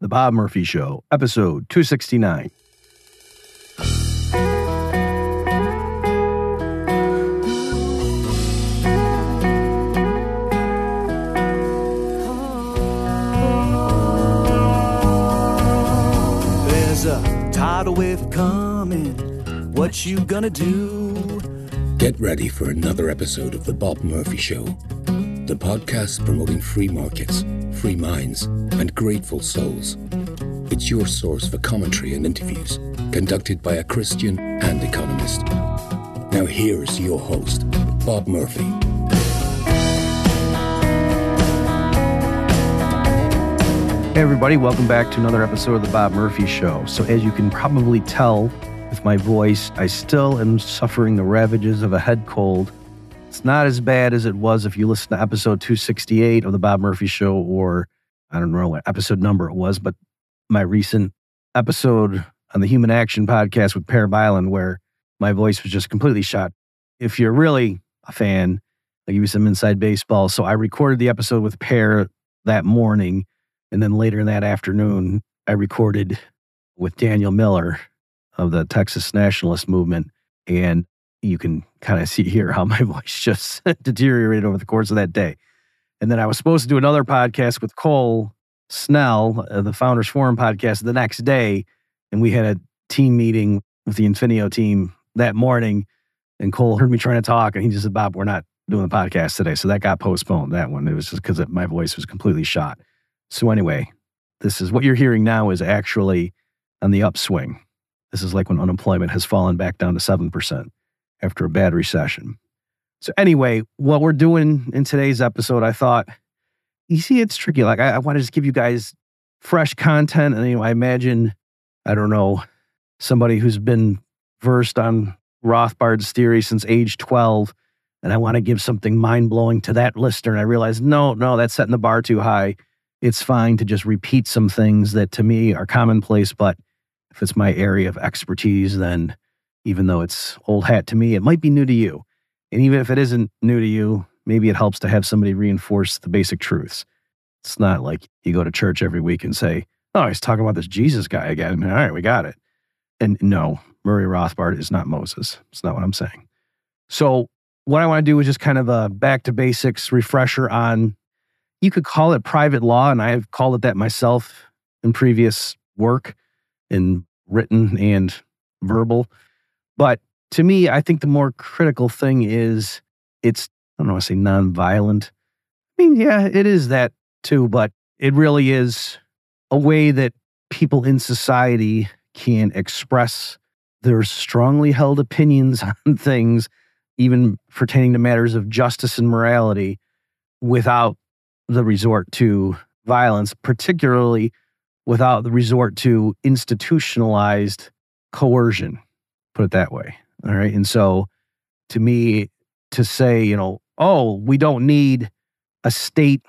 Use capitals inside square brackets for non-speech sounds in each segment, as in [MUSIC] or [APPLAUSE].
The Bob Murphy Show, episode 269. There's a tidal wave coming. What you gonna do? Get ready for another episode of The Bob Murphy Show, the podcast promoting free markets, free minds, and grateful souls. It's your source for commentary and interviews conducted by a Christian and economist. Now, here's your host, Bob Murphy. Hey, everybody, welcome back to another episode of The Bob Murphy Show. So, as you can probably tell with my voice, I still am suffering the ravages of a head cold. It's not as bad as it was if you listen to episode 268 of The Bob Murphy Show, or I don't know what episode number it was, but my recent episode on the Human Action podcast with Per Bylund, where my voice was just completely shot. If you're really a fan, I'll give you some inside baseball. So, I recorded the episode with Per that morning. And then later in that afternoon, I recorded with Daniel Miller of the Texas Nationalist Movement. And you can kind of see here how [LAUGHS] my voice just [LAUGHS] deteriorated over the course of that day. And then I was supposed to do another podcast with Cole Snell, uh, the Founders Forum podcast, the next day. And we had a team meeting with the Infineo team that morning. And Cole heard me trying to talk, and he just said, Bob, we're not doing the podcast today. So that got postponed, that one. It was just because my voice was completely shot. So, anyway, this is what you're hearing now is actually on the upswing. This is like when unemployment has fallen back down to 7% after a bad recession. So, anyway, what we're doing in today's episode, I thought, you see, it's tricky. Like, I, I want to just give you guys fresh content. And, you know, I imagine, I don't know, somebody who's been versed on Rothbard's theory since age 12, and I want to give something mind blowing to that listener. And I realized, no, no, that's setting the bar too high it's fine to just repeat some things that to me are commonplace. But if it's my area of expertise, then even though it's old hat to me, it might be new to you. And even if it isn't new to you, maybe it helps to have somebody reinforce the basic truths. It's not like you go to church every week and say, Oh, he's talking about this Jesus guy again. All right, we got it. And no, Murray Rothbard is not Moses. It's not what I'm saying. So, what I want to do is just kind of a back to basics refresher on you could call it private law, and I've called it that myself in previous work, in written and verbal. But to me, I think the more critical thing is it's, I don't know, I say nonviolent. I mean, yeah, it is that too, but it really is a way that people in society can express their strongly held opinions [LAUGHS] on things, even pertaining to matters of justice and morality, without the resort to violence, particularly without the resort to institutionalized coercion, put it that way. All right. And so to me, to say, you know, oh, we don't need a state,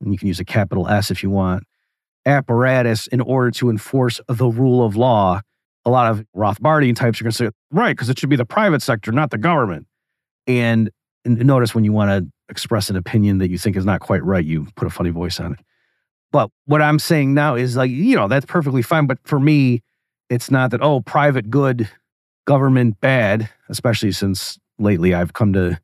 and you can use a capital S if you want, apparatus in order to enforce the rule of law. A lot of Rothbardian types are going to say, right, because it should be the private sector, not the government. And, and notice when you want to express an opinion that you think is not quite right, you put a funny voice on it. But what I'm saying now is like, you know, that's perfectly fine. But for me, it's not that, oh, private good, government bad, especially since lately I've come to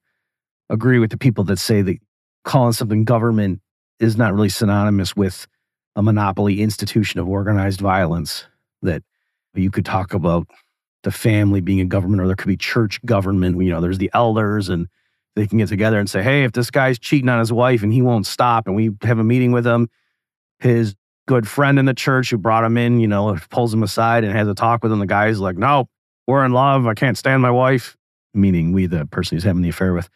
agree with the people that say that calling something government is not really synonymous with a monopoly institution of organized violence. That you could talk about the family being a government, or there could be church government. You know, there's the elders and they can get together and say, hey, if this guy's cheating on his wife and he won't stop, and we have a meeting with him, his good friend in the church who brought him in, you know, pulls him aside and has a talk with him. The guy's like, no, we're in love. I can't stand my wife, meaning we, the person he's having the affair with.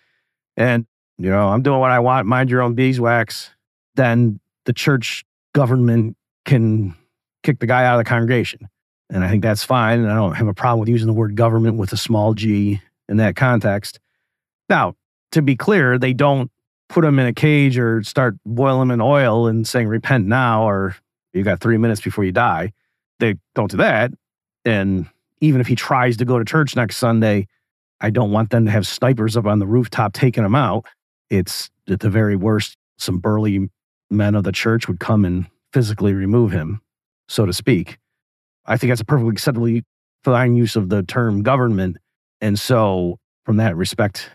And, you know, I'm doing what I want, mind your own beeswax. Then the church government can kick the guy out of the congregation. And I think that's fine. And I don't have a problem with using the word government with a small g in that context. Now, to be clear, they don't put him in a cage or start boiling him in oil and saying, repent now, or you've got three minutes before you die. They don't do that. And even if he tries to go to church next Sunday, I don't want them to have snipers up on the rooftop taking him out. It's at the very worst, some burly men of the church would come and physically remove him. so to speak. I think that's a perfectly acceptable fine use of the term government. And so, from that respect,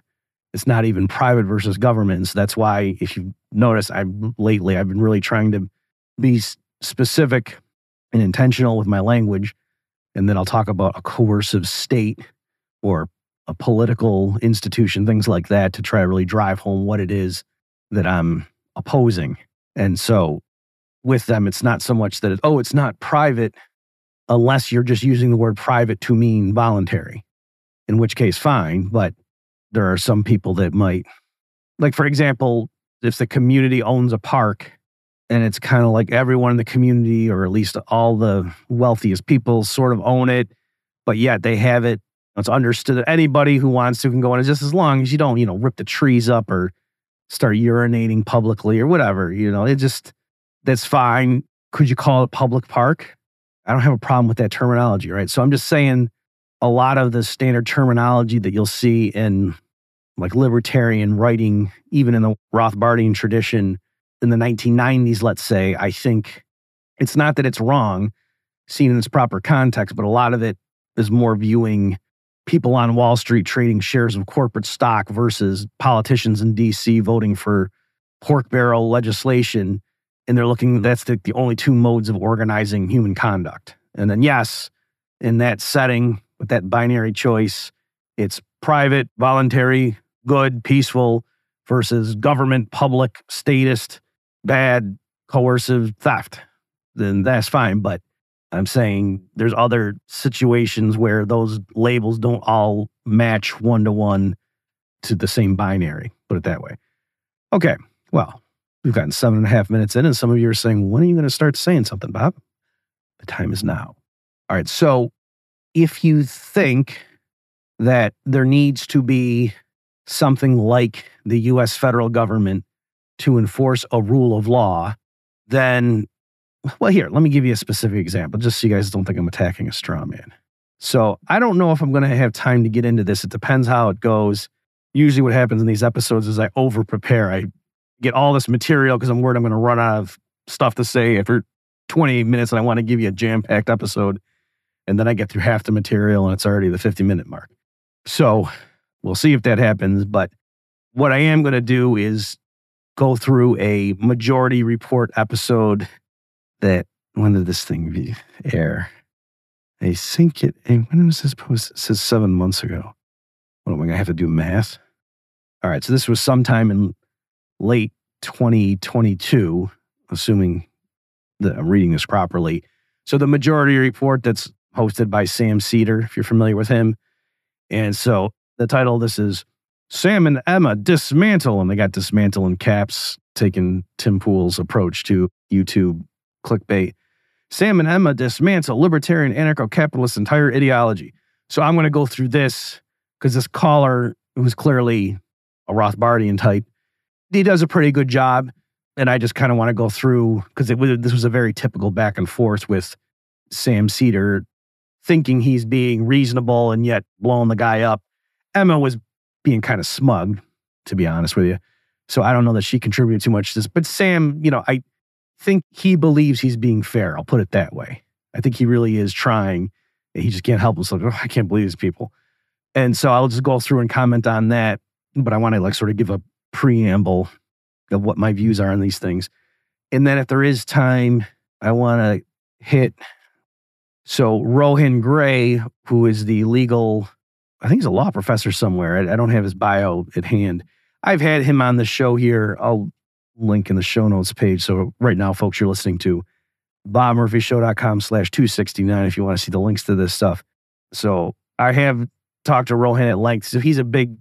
it's not even private versus government. So that's why, if you notice, I've lately I've been really trying to be specific and intentional with my language, and then I'll talk about a coercive state or a political institution, things like that, to try to really drive home what it is that I'm opposing. And so, with them, it's not so much that it, oh, it's not private unless you're just using the word private to mean voluntary, in which case, fine. But there are some people that might, like, for example, if the community owns a park and it's kind of like everyone in the community, or at least all the wealthiest people, sort of own it, but yet they have it. It's understood that anybody who wants to can go in just as long as you don't, you know, rip the trees up or start urinating publicly or whatever. You know, it just, that's fine. Could you call it public park? I don't have a problem with that terminology, right? So I'm just saying a lot of the standard terminology that you'll see in like libertarian writing, even in the Rothbardian tradition in the 1990s, let's say, I think it's not that it's wrong seen in its proper context, but a lot of it is more viewing people on Wall Street trading shares of corporate stock versus politicians in DC voting for pork barrel legislation and they're looking that's the, the only two modes of organizing human conduct. And then yes in that setting with that binary choice it's private voluntary good peaceful versus government public statist bad coercive theft then that's fine but i'm saying there's other situations where those labels don't all match one to one to the same binary put it that way okay well We've gotten seven and a half minutes in, and some of you are saying, When are you going to start saying something, Bob? The time is now. All right. So if you think that there needs to be something like the US federal government to enforce a rule of law, then, well, here, let me give you a specific example, just so you guys don't think I'm attacking a straw man. So I don't know if I'm going to have time to get into this. It depends how it goes. Usually, what happens in these episodes is I over prepare. I get all this material because I'm worried I'm going to run out of stuff to say after 20 minutes and I want to give you a jam packed episode. And then I get through half the material and it's already the 50 minute mark. So we'll see if that happens. But what I am going to do is go through a majority report episode that when did this thing air? I think it, And when was this post? It says seven months ago. What am I to have to do math? All right. So this was sometime in late 2022, assuming that I'm reading this properly. So the majority report that's hosted by Sam Seder, if you're familiar with him. And so the title of this is Sam and Emma Dismantle, and they got dismantle in caps, taking Tim Pool's approach to YouTube clickbait. Sam and Emma dismantle libertarian anarcho capitalist entire ideology. So I'm going to go through this because this caller, who's clearly a Rothbardian type, he does a pretty good job. And I just kind of want to go through because this was a very typical back and forth with Sam Seder thinking he's being reasonable and yet blowing the guy up. Emma was being kind of smug, to be honest with you. So I don't know that she contributed too much to this. But Sam, you know, I think he believes he's being fair. I'll put it that way. I think he really is trying. He just can't help himself. Oh, I can't believe these people. And so I'll just go through and comment on that. But I want to like sort of give a preamble of what my views are on these things. And then if there is time, I want to hit. So Rohan Grey, who is the legal, I think he's a law professor somewhere. I, I don't have his bio at hand. I've had him on the show here. I'll link in the show notes page. So right now, folks, you're listening to bobmurphyshow.com slash 269 if you want to see the links to this stuff. So I have talked to Rohan at length. So he's a big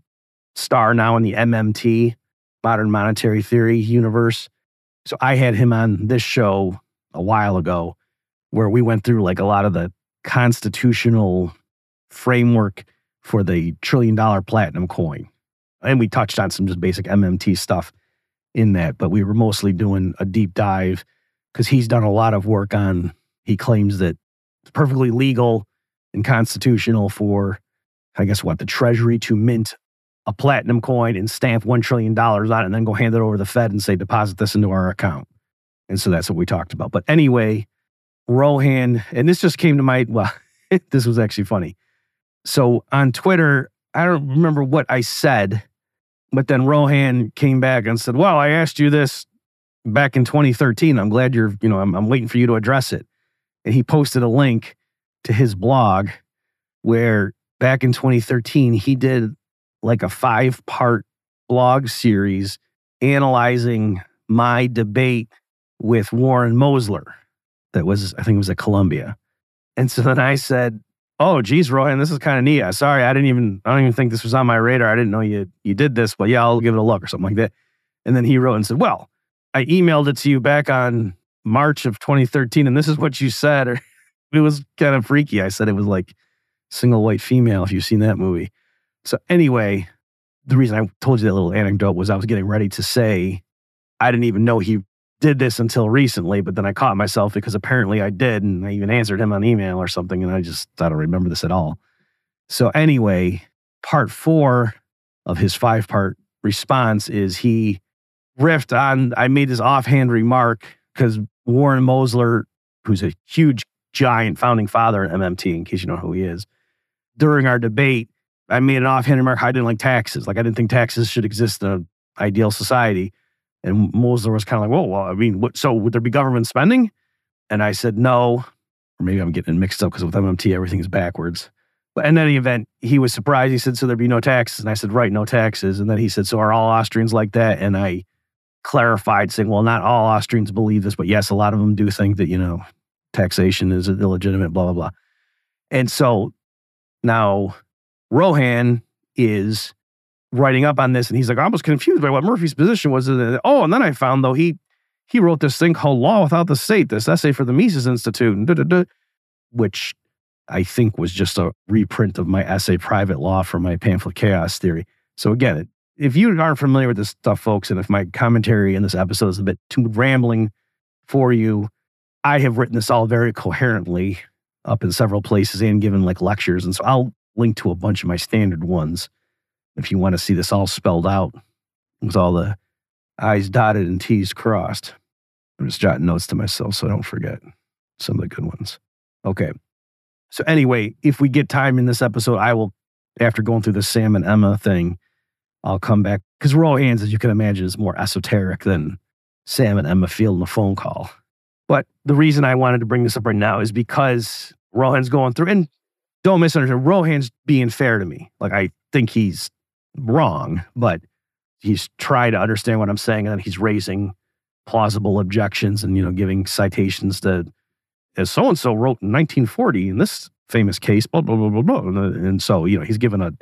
star now in the MMT, modern monetary theory universe. So I had him on this show a while ago where we went through like a lot of the constitutional framework for the trillion dollar platinum coin. And we touched on some just basic MMT stuff in that, but we were mostly doing a deep dive because he's done a lot of work on, he claims that it's perfectly legal and constitutional for, I guess, what, the Treasury to mint a platinum coin and stamp $1 trillion on it and then go hand it over to the Fed and say, deposit this into our account. And so that's what we talked about. But anyway, Rohan, and this just came to my, well, [LAUGHS] this was actually funny. So on Twitter, I don't remember what I said, but then Rohan came back and said, Well, I asked you this back in 2013. I'm glad you're, you know, I'm, I'm waiting for you to address it. And he posted a link to his blog where back in 2013, he did like a five part blog series analyzing my debate with Warren Mosler. That was, I think it was at Columbia. And so then I said, Oh, geez, Rohan, this is kind of neat. Sorry, I didn't even, I don't even think this was on my radar. I didn't know you you did this, but yeah, I'll give it a look or something like that. And then he wrote and said, Well, I emailed it to you back on March of 2013, and this is what you said. Or [LAUGHS] it was kind of freaky. I said it was like single white female, if you've seen that movie. So anyway, the reason I told you that little anecdote was I was getting ready to say I didn't even know he did this until recently, but then I caught myself because apparently I did, and I even answered him on email or something, and I just I don't remember this at all. So anyway, part four of his five part response is he riffed on I made this offhand remark because Warren Mosler, who's a huge giant founding father in MMT, in case you know who he is, during our debate, I made an offhand remark. I didn't like taxes. Like I didn't think taxes should exist in an ideal society. And Mosler was kind of like, "Well, well, I mean, what, so would there be government spending?" And I said, "No." Or maybe I'm getting mixed up because with MMT everything is backwards. But in any event, he was surprised. He said, "So there'd be no taxes?" And I said, "Right, no taxes." And then he said, "So are all Austrians like that?" And I clarified, saying, "Well, not all Austrians believe this, but yes, a lot of them do think that you know taxation is illegitimate." Blah blah blah. And so now Rohan is writing up on this, and he's like, I was confused by what Murphy's position was. Oh, and then I found though he he wrote this thing called Law Without the State, this essay for the Mises Institute, which I think was just a reprint of my essay, Private Law, from my pamphlet, Chaos Theory. So again, if you aren't familiar with this stuff, folks, and if my commentary in this episode is a bit too rambling for you, I have written this all very coherently up in several places and given like lectures. And so I'll link to a bunch of my standard ones if you want to see this all spelled out with all the I's dotted and T's crossed. I'm just jotting notes to myself so I don't forget some of the good ones. Okay. So, anyway, if we get time in this episode, I will, after going through the Sam and Emma thing, I'll come back because Rohan's, as you can imagine, is more esoteric than Sam and Emma fielding a phone call. But the reason I wanted to bring this up right now is because Rohan's going through, and don't misunderstand, Rohan's being fair to me. Like, I think he's wrong, but he's trying to understand what I'm saying, and then he's raising plausible objections and you know giving citations to as so and so wrote in 1940 in this famous case, blah blah blah blah blah. Uh, and so you know he's given a.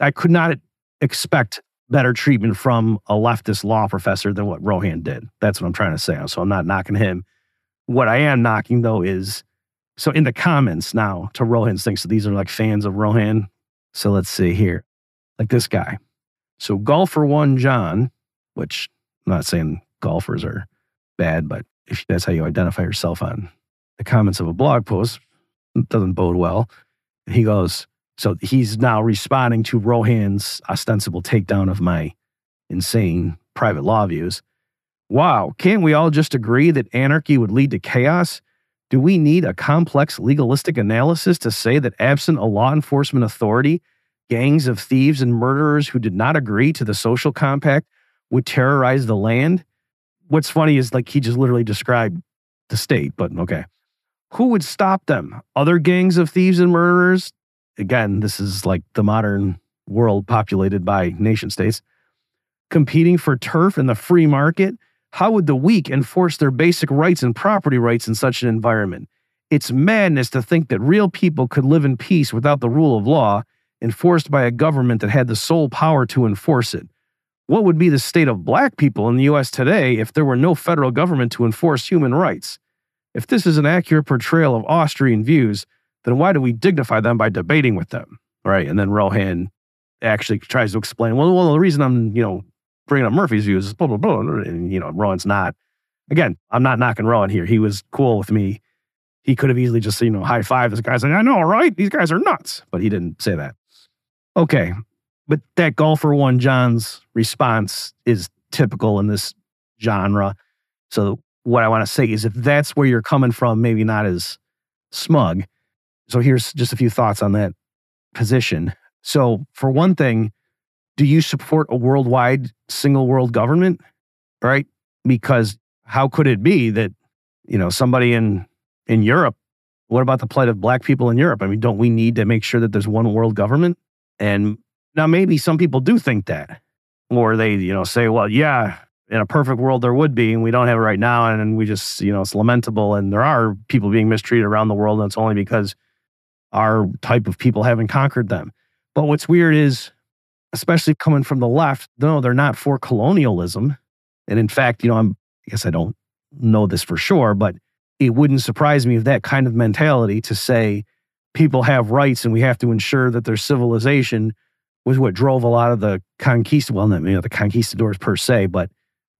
I could not expect better treatment from a leftist law professor than what Rohan did. That's what I'm trying to say. So I'm not knocking him. What I am knocking though is so in the comments now to Rohan's thing. So these are like fans of Rohan. So let's see here like this guy. So golfer one John, which I'm not saying golfers are bad, but if that's how you identify yourself on the comments of a blog post, doesn't bode well. He goes, so he's now responding to Rohan's ostensible takedown of my insane private law views. Wow, can't we all just agree that anarchy would lead to chaos? Do we need a complex legalistic analysis to say that absent a law enforcement authority, gangs of thieves and murderers who did not agree to the social compact would terrorize the land. What's funny is like he just literally described the state, but okay. Who would stop them? Other gangs of thieves and murderers? Again, this is like the modern world populated by nation states. Competing for turf in the free market? How would the weak enforce their basic rights and property rights in such an environment? It's madness to think that real people could live in peace without the rule of law enforced by a government that had the sole power to enforce it. What would be the state of black people in the US today if there were no federal government to enforce human rights? If this is an accurate portrayal of Austrian views, then why do we dignify them by debating with them? Right. And then Rohan actually tries to explain, well, well, the reason I'm, you know, bringing up Murphy's views is blah, blah, blah. And, you know, Rohan's not. Again, I'm not knocking Rohan here. He was cool with me. He could have easily just, you know, high five this guy saying, I know, right? These guys are nuts. But he didn't say that. Okay. But that golfer one John's response is typical in this genre. So what I want to say is if that's where you're coming from, maybe not as smug. So here's just a few thoughts on that position. So, for one thing, do you support a worldwide single world government? Right? Because how could it be that, you know, somebody in in Europe, what about the plight of black people in Europe? I mean, don't we need to make sure that there's one world government? And now maybe some people do think that. Or they, you know, say, well, yeah, in a perfect world there would be, and we don't have it right now, and we just, you know, it's lamentable. And there are people being mistreated around the world, and it's only because our type of people haven't conquered them. But what's weird is, especially coming from the left, no, they're not for colonialism. And in fact, you know, I'm, I guess I don't know this for sure, but it wouldn't surprise me if that kind of mentality to say people have rights and we have to ensure that their civilization was what drove a lot of the conquist, well, not you know, the conquistadors per se, but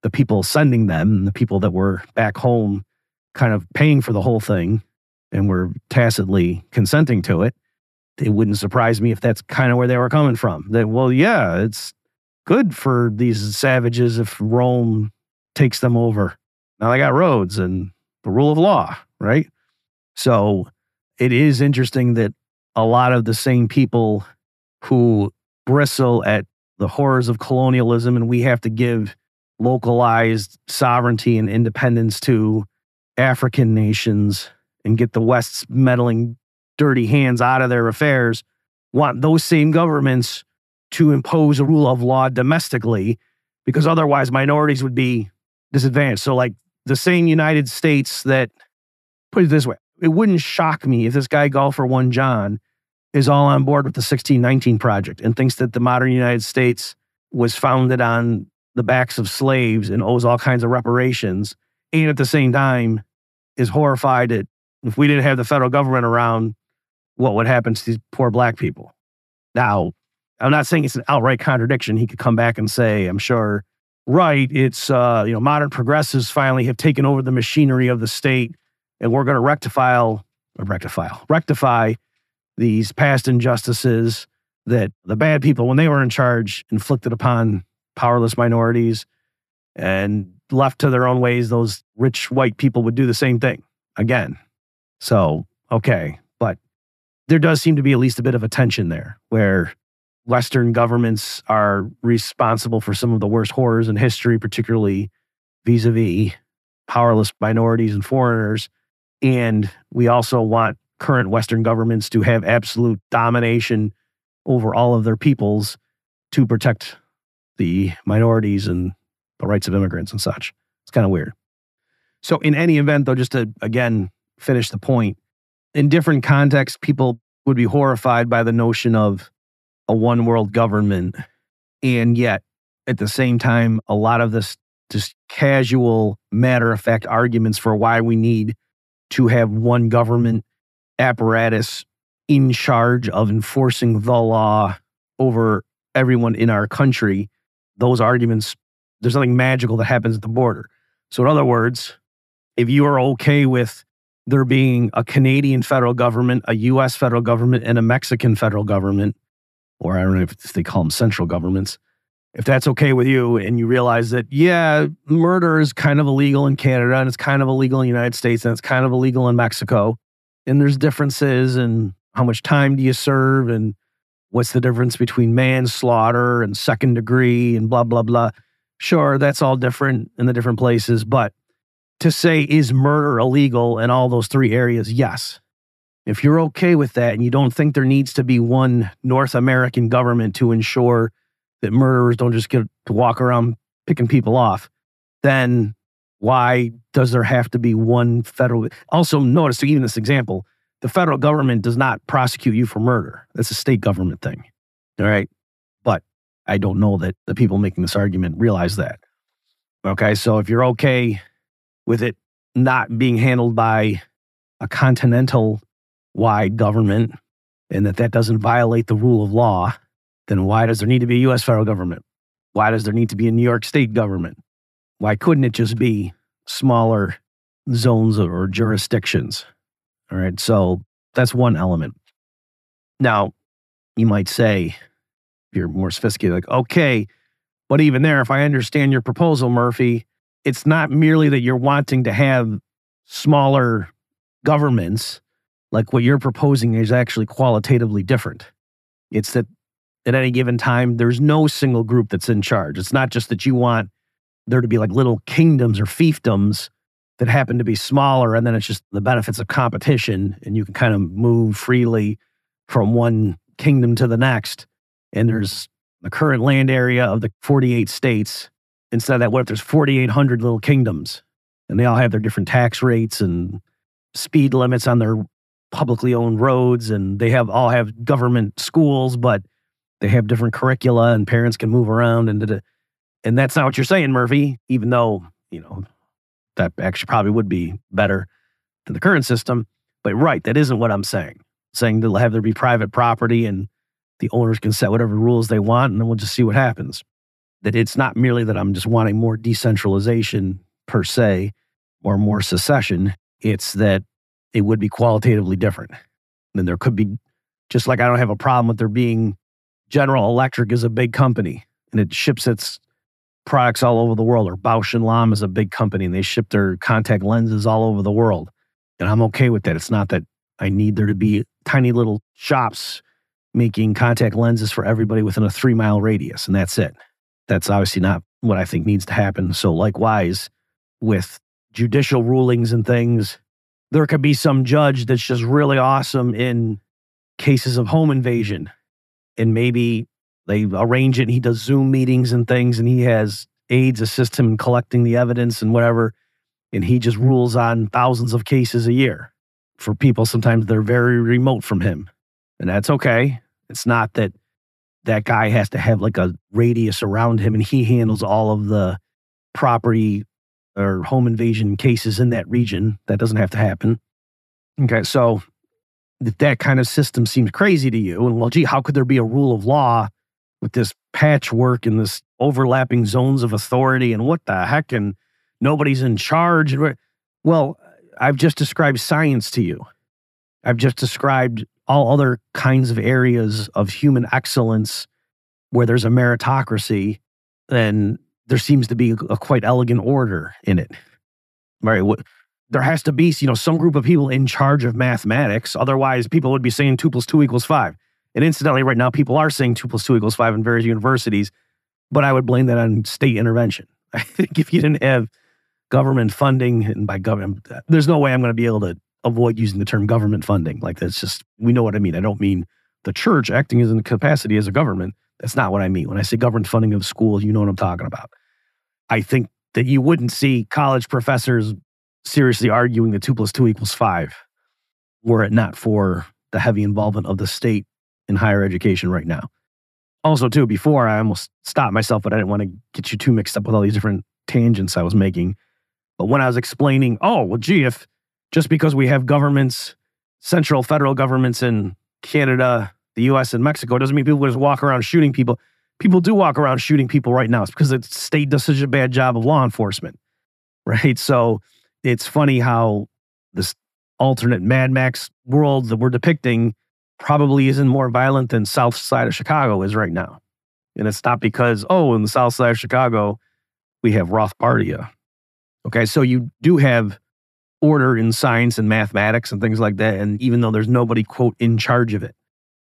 the people sending them, the people that were back home kind of paying for the whole thing and were tacitly consenting to it it wouldn't surprise me if that's kind of where they were coming from. That, well, yeah, it's good for these savages if Rome takes them over. Now they got roads and the rule of law, right? So it is interesting that a lot of the same people who bristle at the horrors of colonialism and we have to give localized sovereignty and independence to African nations and get the West's meddling dirty hands out of their affairs want those same governments to impose a rule of law domestically because otherwise minorities would be disadvantaged. So, like the same United States that, put it this way, it wouldn't shock me if this guy, Golfer One John, is all on board with the 1619 Project and thinks that the modern United States was founded on the backs of slaves and owes all kinds of reparations. And at the same time, is horrified that if we didn't have the federal government around, what would happen to these poor black people. Now, I'm not saying it's an outright contradiction. He could come back and say, I'm sure, right, it's, uh, you know, modern progressives finally have taken over the machinery of the state and we're going to rectify, uh, rectify, rectify these past injustices that the bad people, when they were in charge, inflicted upon powerless minorities and left to their own ways, those rich white people would do the same thing again. So, okay, But there does seem to be at least a bit of a tension there where Western governments are responsible for some of the worst horrors in history, particularly vis a vis powerless minorities and foreigners. And we also want current Western governments to have absolute domination over all of their peoples to protect the minorities and the rights of immigrants and such. It's kind of weird. So, in any event, though, just to again finish the point, in different contexts, people would be horrified by the notion of a one world government. And yet, at the same time, a lot of this just casual, matter of fact arguments for why we need to have one government apparatus in charge of enforcing the law over everyone in our country. Those arguments, there's nothing magical that happens at the border. So, in other words, if you are okay with there being a Canadian federal government, a US federal government, and a Mexican federal government, or I don't know if they call them central governments. If that's okay with you, and you realize that, yeah, murder is kind of illegal in Canada and it's kind of illegal in the United States and it's kind of illegal in Mexico, and there's differences in how much time do you serve and what's the difference between manslaughter and second degree and blah, blah, blah. Sure, that's all different in the different places, but to say, is murder illegal in all those three areas? Yes. If you're okay with that and you don't think there needs to be one North American government to ensure that murderers don't just get to walk around picking people off, then why does there have to be one federal? Also, notice, even this example, the federal government does not prosecute you for murder. That's a state government thing. All right. But I don't know that the people making this argument realize that. Okay. So if you're okay with it not being handled by a continental wide government and that that doesn't violate the rule of law, then why does there need to be a US federal government? Why does there need to be a New York state government? Why couldn't it just be smaller zones or jurisdictions? All right, so that's one element. Now, you might say, if you're more sophisticated, like, okay, but even there, if I understand your proposal, Murphy, it's not merely that you're wanting to have smaller governments, like what you're proposing is actually qualitatively different. It's that at any given time, there's no single group that's in charge. It's not just that you want there to be like little kingdoms or fiefdoms that happen to be smaller, and then it's just the benefits of competition, and you can kind of move freely from one kingdom to the next. And there's the current land area of the 48 states. Instead of that, what if there's 4,800 little kingdoms and they all have their different tax rates and speed limits on their publicly owned roads and they have all have government schools, but they have different curricula and parents can move around and and that's not what you're saying, Murphy, even though, you know, that actually probably would be better than the current system. But right, that isn't what I'm saying. I'm saying to have there be private property and the owners can set whatever rules they want and then we'll just see what happens. That it's not merely that I'm just wanting more decentralization per se or more secession. It's that it would be qualitatively different. And there could be, just like I don't have a problem with there being General Electric is a big company and it ships its products all over the world, or Bausch and Lomb is a big company and they ship their contact lenses all over the world. And I'm okay with that. It's not that I need there to be tiny little shops making contact lenses for everybody within a three mile radius, and that's it. That's obviously not what I think needs to happen. So, likewise, with judicial rulings and things, there could be some judge that's just really awesome in cases of home invasion. And maybe they arrange it and he does Zoom meetings and things and he has aides assist him in collecting the evidence and whatever. And he just mm-hmm. rules on thousands of cases a year for people. Sometimes they're very remote from him. And that's okay. It's not that that guy has to have like a radius around him and he handles all of the property or home invasion cases in that region. That doesn't have to happen. Okay, so if that kind of system seems crazy to you, and well, gee, how could there be a rule of law with this patchwork and this overlapping zones of authority and what the heck? And nobody's in charge. Well, I've just described science to you. I've just described all other kinds of areas of human excellence where there's a meritocracy. And there seems to be a quite elegant order in it. Right? There has to be, you know, some group of people in charge of mathematics. Otherwise, people would be saying two plus two equals five. And incidentally, right now, people are saying two plus two equals five in various universities, but I would blame that on state intervention. [LAUGHS] I think if you didn't have government funding, and by government, there's no way I'm going to be able to avoid using the term government funding. Like that's just, we know what I mean. I don't mean the church acting as in the capacity as a government. That's not what I mean. When I say government funding of schools, you know what I'm talking about. I think that you wouldn't see college professors seriously arguing that two plus two equals five were it not for the heavy involvement of the state in higher education right now. Also, too, before I almost stopped myself, but I didn't want to get you too mixed up with all these different tangents I was making. But when I was explaining, oh, well, gee, if just because we have governments, central federal governments in Canada, the US, and Mexico, doesn't mean people just walk around shooting people people do walk around shooting people right now. It's because the state does such a bad job of law enforcement, [LAUGHS] right? So it's funny how this alternate Mad Max world that we're depicting probably isn't more violent than South Side of Chicago is right now. And it's not because, oh, in the South Side of Chicago, we have Rothbardia. Okay, so you do have order in science and mathematics and things like that. And even though there's nobody, quote, in charge of it,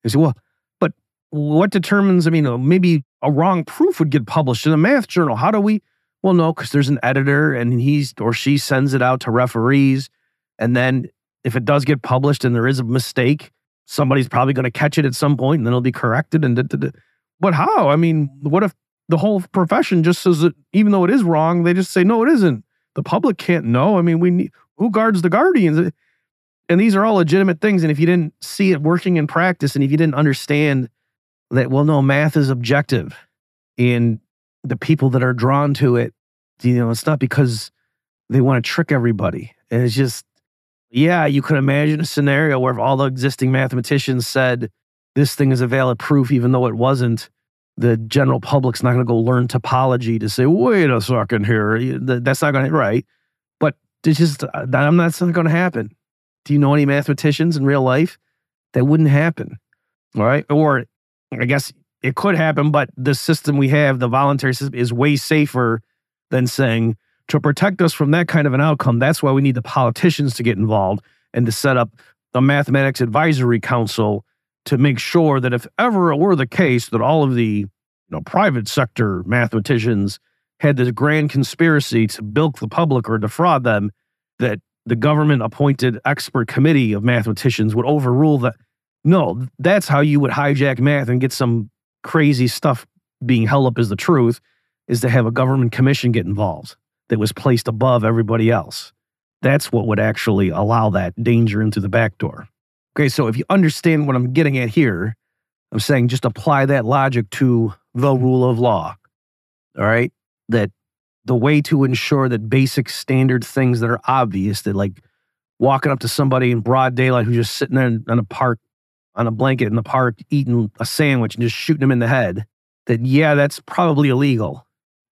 you say, well, but what determines, I mean, uh, maybe a wrong proof would get published in a math journal. How do we? Well, no, because there's an editor and he's or she sends it out to referees. And then if it does get published and there is a mistake, somebody's probably going to catch it at some point and then it'll be corrected. And da, da, da. but how? I mean, what if the whole profession just says that even though it is wrong, they just say, no, it isn't. The public can't know. I mean, we need who guards the guardians? And these are all legitimate things. And if you didn't see it working in practice and if you didn't understand that, well, no, math is objective. And the people that are drawn to it, you know, it's not because they want to trick everybody. And it's just, yeah, you could imagine a scenario where if all the existing mathematicians said this thing is a valid proof, even though it wasn't, the general public's not going to go learn topology to say, wait a second here. That's not going to, right? But it's just, uh, I'm not, not going to happen. Do you know any mathematicians in real life? That wouldn't happen. All right. Or I guess it could happen, but the system we have, the voluntary system, is way safer than saying to protect us from that kind of an outcome, that's why we need the politicians to get involved and to set up the Mathematics Advisory Council to make sure that if ever it were the case that all of the you know, private sector mathematicians had this grand conspiracy to bilk the public or defraud them, that the government appointed expert committee of mathematicians would overrule that. No, that's how you would hijack math and get some crazy stuff being held up as the truth is to have a government commission get involved that was placed above everybody else. That's what would actually allow that danger into the back door. Okay, so if you understand what I'm getting at here, I'm saying just apply that logic to the rule of law. All right, that the way to ensure that basic standard things that are obvious, that like walking up to somebody in broad daylight who's just sitting there in a park on a blanket in the park eating a sandwich and just shooting him in the head, that yeah, that's probably illegal.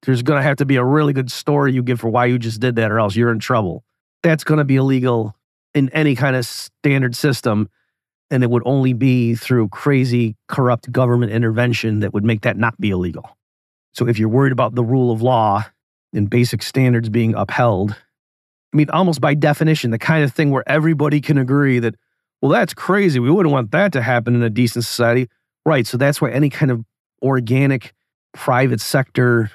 There's going to have to be a really good story you give for why you just did that, or else you're in trouble. That's going to be illegal in any kind of standard system. And it would only be through crazy, corrupt government intervention that would make that not be illegal. So if you're worried about the rule of law and basic standards being upheld, I mean, almost by definition, the kind of thing where everybody can agree that, well, that's crazy. We wouldn't want that to happen in a decent society. Right. So that's why any kind of organic private sector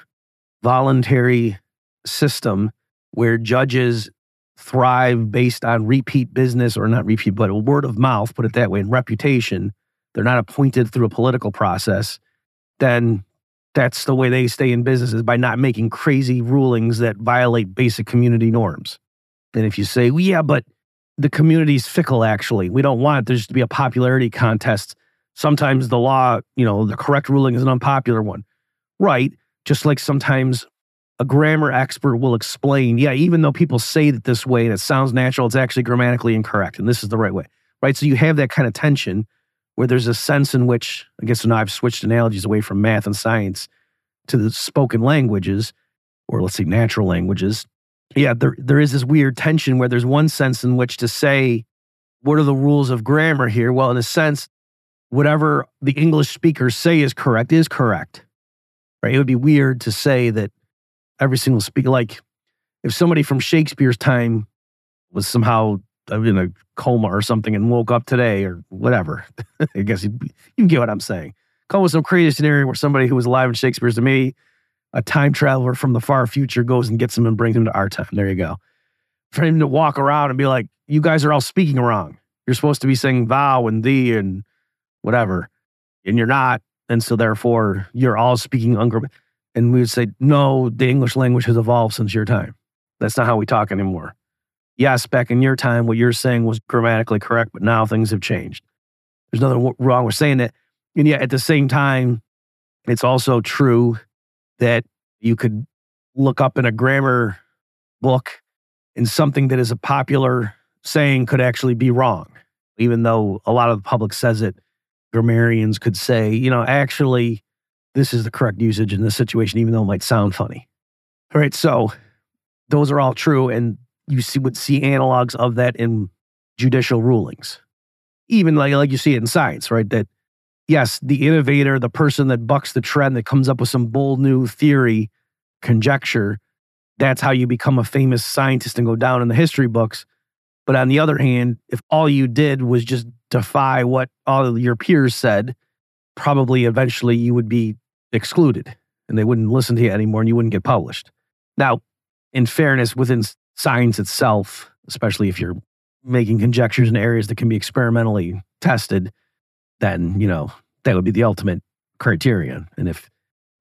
voluntary system where judges thrive based on repeat business or not repeat, but a word of mouth, put it that way, and reputation. They're not appointed through a political process. Then that's the way they stay in business is by not making crazy rulings that violate basic community norms. And if you say, well, yeah, but the community's fickle, actually, we don't want there to be a popularity contest. Sometimes the law, you know, the correct ruling is an unpopular one. Right. Just like sometimes a grammar expert will explain, yeah, even though people say it this way and it sounds natural, it's actually grammatically incorrect. And this is the right way. Right. So you have that kind of tension where there's a sense in which, I guess now I've switched analogies away from math and science to the spoken languages, or let's say natural languages. Yeah, there, there is this weird tension where there's one sense in which to say, what are the rules of grammar here? Well, in a sense, whatever the English speakers say is correct is correct. Right? It would be weird to say that every single speaker, like if somebody from Shakespeare's time was somehow uh, in a coma or something and woke up today or whatever. [LAUGHS] I guess you, you get what I'm saying. Come with some crazy scenario where somebody who was alive in Shakespeare's to me, a time traveler from the far future goes and gets him and brings him to our time. There you go. For him to walk around and be like, you guys are all speaking wrong. You're supposed to be saying thou and thee and whatever, and you're not. And so therefore you're all speaking ungrammar. And we would say, no, the English language has evolved since your time. That's not how we talk anymore yes, back in your time, what you're saying was grammatically correct, but now things have changed. There's nothing wrong with saying it. And yet at the same time, it's also true that you could look up in a grammar book and something that is a popular saying could actually be wrong. Even though a lot of the public says it, grammarians could say, you know, actually, this is the correct usage in this situation, even though it might sound funny. All right. So those are all true. And you see, would see analogs of that in judicial rulings. Even like, like you see it in science, right? That yes, the innovator, the person that bucks the trend, that comes up with some bold new theory, conjecture, that's how you become a famous scientist and go down in the history books. But on the other hand, if all you did was just defy what all your peers said, probably eventually you would be excluded and they wouldn't listen to you anymore and you wouldn't get published. Now, in fairness, within science itself, especially if you're making conjectures in areas that can be experimentally tested, then, you know, that would be the ultimate criterion. And if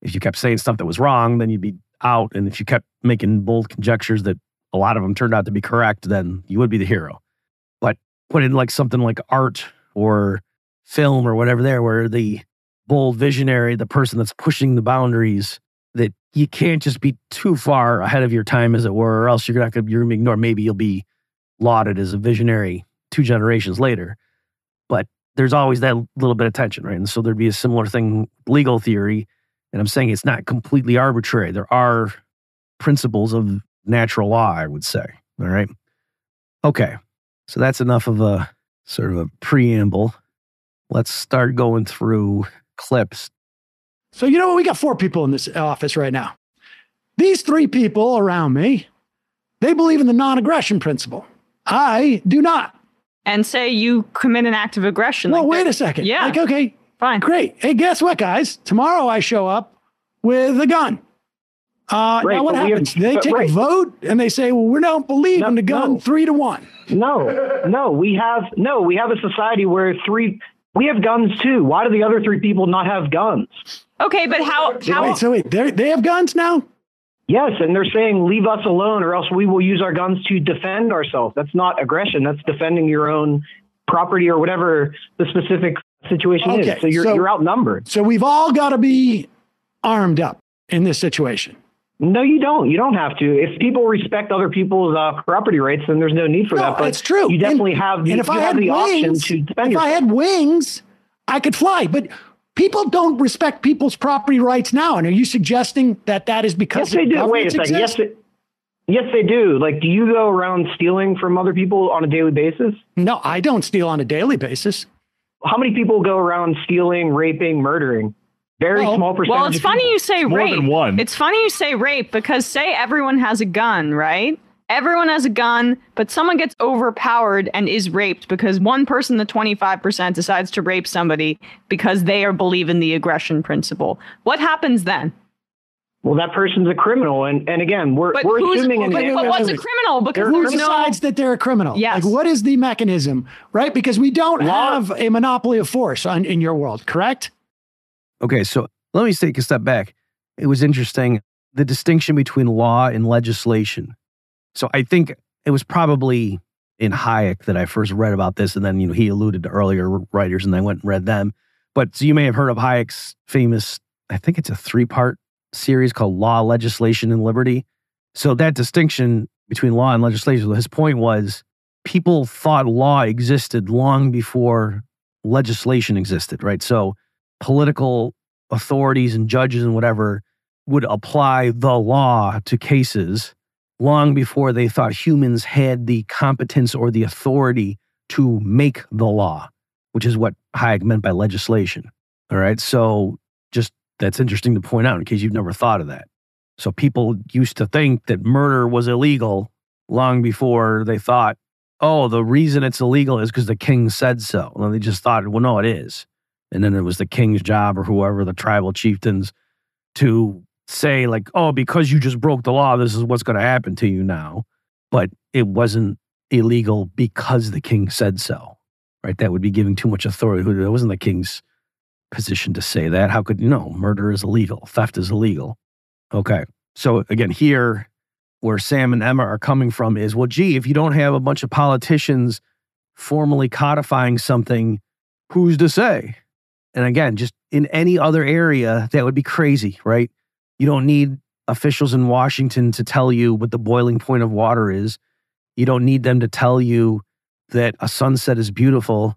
if you kept saying stuff that was wrong, then you'd be out. And if you kept making bold conjectures that a lot of them turned out to be correct, then you would be the hero. But put in like something like art or film or whatever there, where the bold visionary, the person that's pushing the boundaries, that you can't just be too far ahead of your time, as it were, or else you're not going to be ignored. Maybe you'll be lauded as a visionary two generations later. But there's always that little bit of tension, right? And so there'd be a similar thing, legal theory. And I'm saying it's not completely arbitrary. There are principles of natural law, I would say. All right. Okay. So that's enough of a sort of a preamble. Let's start going through clips so, you know what? We got four people in this office right now. these three people around me, they believe in the non aggression principle. I do not. And say you commit an act of aggression. Well, like wait that- a second. Yeah. Like, okay, Fine. great. Hey, guess what, guys? Tomorrow I show up with a gun. Uh, Right, now what but we have- happens? they take right. a vote and they say, well, we don't believe No, in the gun no. three to one. No, no, we have no, we have a society where three we have guns too. Why do the other three people not have guns? Okay, but how how Wait, so wait, they they have guns now? Yes, and they're saying leave us alone or else we will use our guns to defend ourselves. That's not aggression. That's defending your own property or whatever the specific situation Okay, is. So you're so- you're outnumbered. So we've all got to be armed up in this situation. No, you don't. You don't have to. If people respect other people's uh, property rights, then there's no need for No, that. But it's true. You definitely And- have the, and if I had the option wings, to defend if yourself. I had wings, I could fly. But people don't respect people's property rights now. And are you suggesting that that is because Yes, they the do. Wait a second. Yes, they, yes, they do. Like, do you go around stealing from other people on a daily basis? No, I don't steal on a daily basis. How many people go around stealing, raping, murdering? Very Well- small percentage. Well, it's funny people. you say more rape. than one. It's funny you say rape because say everyone has a gun, right? Everyone has a gun, but someone gets overpowered and is raped because one person, the 25%, decides to rape somebody because they are believe in the aggression principle. What happens then? Well, that person's a criminal, and and again, we're But we're who's assuming. but, an, wait, what's a criminal? Because Who there's no decides that they're a criminal? Yes. Like, what is the mechanism, right? Because we don't Law- have a monopoly of force on, in your world, correct? Okay, so let me take a step back. It was interesting the distinction between law and legislation. So I think it was probably in Hayek that I first read about this, and then you know he alluded to earlier writers, and I went and read them. But so you may have heard of Hayek's famous, I think it's a three-part series called Law, Legislation, and Liberty. So that distinction between law and legislation, his point was people thought law existed long before legislation existed, right? So political authorities and judges and whatever would apply the law to cases long before they thought humans had the competence or the authority to make the law, which is what Hayek meant by legislation. All right. So just that's interesting to point out in case you've never thought of that. So people used to think that murder was illegal long before they thought, oh, the reason it's illegal is because the king said so. And they just thought, well, no, it is. And then it was the king's job or whoever, the tribal chieftains, to say, like, oh, because you just broke the law, this is what's going to happen to you now. But it wasn't illegal because the king said so, right? That would be giving too much authority. It wasn't the king's position to say that. How could you know? Murder is illegal, theft is illegal. Okay. So again, here where Sam and Emma are coming from is well, gee, if you don't have a bunch of politicians formally codifying something, who's to say? And again, just in any other area, that would be crazy, right? You don't need officials in Washington to tell you what the boiling point of water is. You don't need them to tell you that a sunset is beautiful.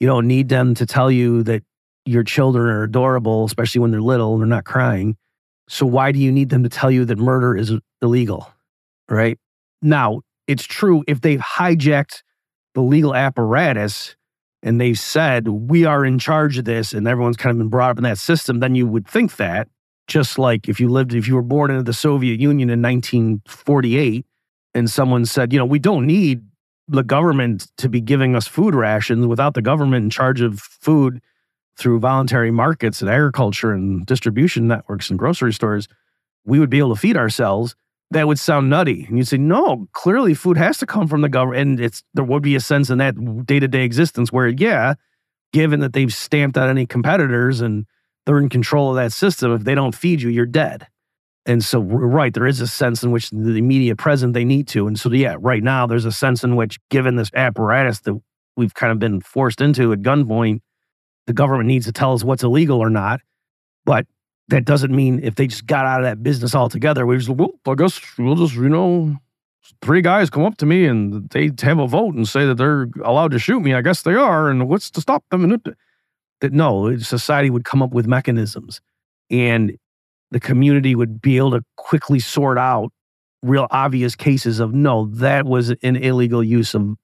You don't need them to tell you that your children are adorable, especially when they're little and they're not crying. So why do you need them to tell you that murder is illegal? Right? Now, it's true if they've hijacked the legal apparatus and they've said we are in charge of this and everyone's kind of been brought up in that system, then you would think that. Just like if you lived, if you were born into the Soviet Union in 1948 and someone said, you know, we don't need the government to be giving us food rations without the government in charge of food through voluntary markets and agriculture and distribution networks and grocery stores, we would be able to feed ourselves. That would sound nutty. And you'd say, no, clearly food has to come from the government. And it's there would be a sense in that day-to-day existence where, yeah, given that they've stamped out any competitors and they're in control of that system, if they don't feed you, you're dead. And so, right, there is a sense in which the immediate present they need to. And so, yeah, right now, there's a sense in which, given this apparatus that we've kind of been forced into at gunpoint, the government needs to tell us what's illegal or not. But that doesn't mean if they just got out of that business altogether, we just, well, I guess we'll just, you know, three guys come up to me and they have a vote and say that they're allowed to shoot me. I guess they are. And what's to stop them? And that no, society would come up with mechanisms and the community would be able to quickly sort out real obvious cases of no, that was an illegal use of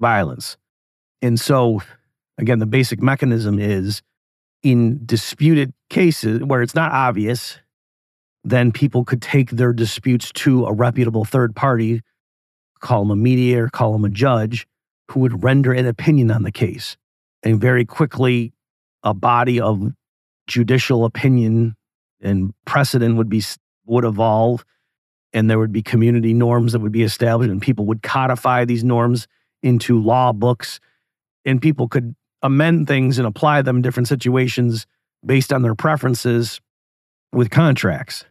violence. And so, again, the basic mechanism is in disputed cases where it's not obvious, then people could take their disputes to a reputable third party, call them a mediator, call them a judge, who would render an opinion on the case. And very quickly, a body of judicial opinion and precedent would be would evolve and there would be community norms that would be established and people would codify these norms into law books and people could amend things and apply them in different situations based on their preferences with contracts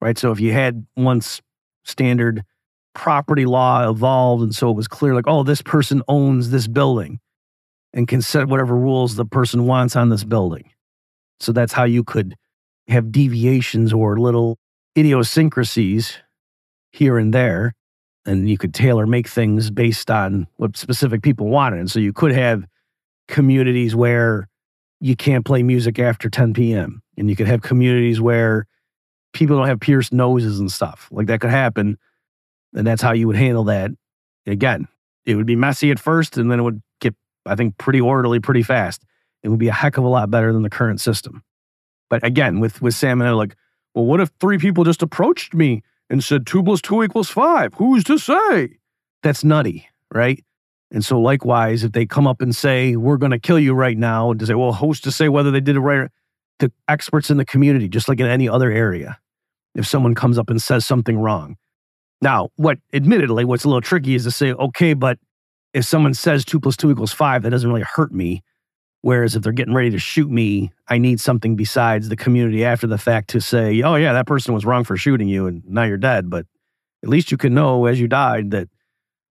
right so if you had once standard property law evolved and so it was clear like oh this person owns this building and can set whatever rules the person wants on this building so that's how you could have deviations or little idiosyncrasies here and there. And you could tailor make things based on what specific people wanted. And so you could have communities where you can't play music after 10 p.m. And you could have communities where people don't have pierced noses and stuff. Like that could happen. And that's how you would handle that. Again, it would be messy at first and then it would get, I think, pretty orderly pretty fast. It would be a heck of a lot better than the current system. But again, with with Sam and I, like, well, what if three people just approached me and said two plus two equals five? Who's to say? That's nutty, right? And so, likewise, if they come up and say, we're going to kill you right now, and to say, well, who's to say whether they did it right? The experts in the community, just like in any other area, if someone comes up and says something wrong. Now, what admittedly, what's a little tricky is to say, okay, but if someone says two plus two equals five, that doesn't really hurt me. Whereas if they're getting ready to shoot me, I need something besides the community after the fact to say, oh, yeah, that person was wrong for shooting you and now you're dead. But at least you can know as you died that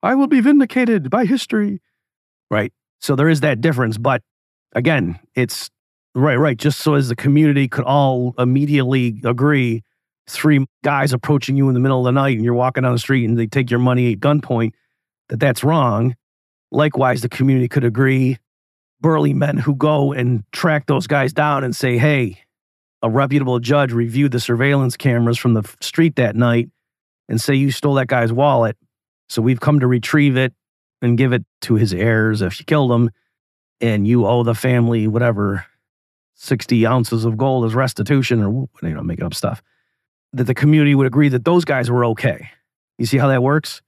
I will be vindicated by history. Right. So there is that difference. But again, it's right, right. Just so as the community could all immediately agree, three guys approaching you in the middle of the night and you're walking down the street and they take your money at gunpoint, that that's wrong. Likewise, the community could agree burly men who go and track those guys down and say, hey, a reputable judge reviewed the surveillance cameras from the street that night and say you stole that guy's wallet. So we've come to retrieve it and give it to his heirs if you killed him. And you owe the family whatever 60 ounces of gold as restitution or you know making up stuff. That the community would agree that those guys were okay. You see how that works?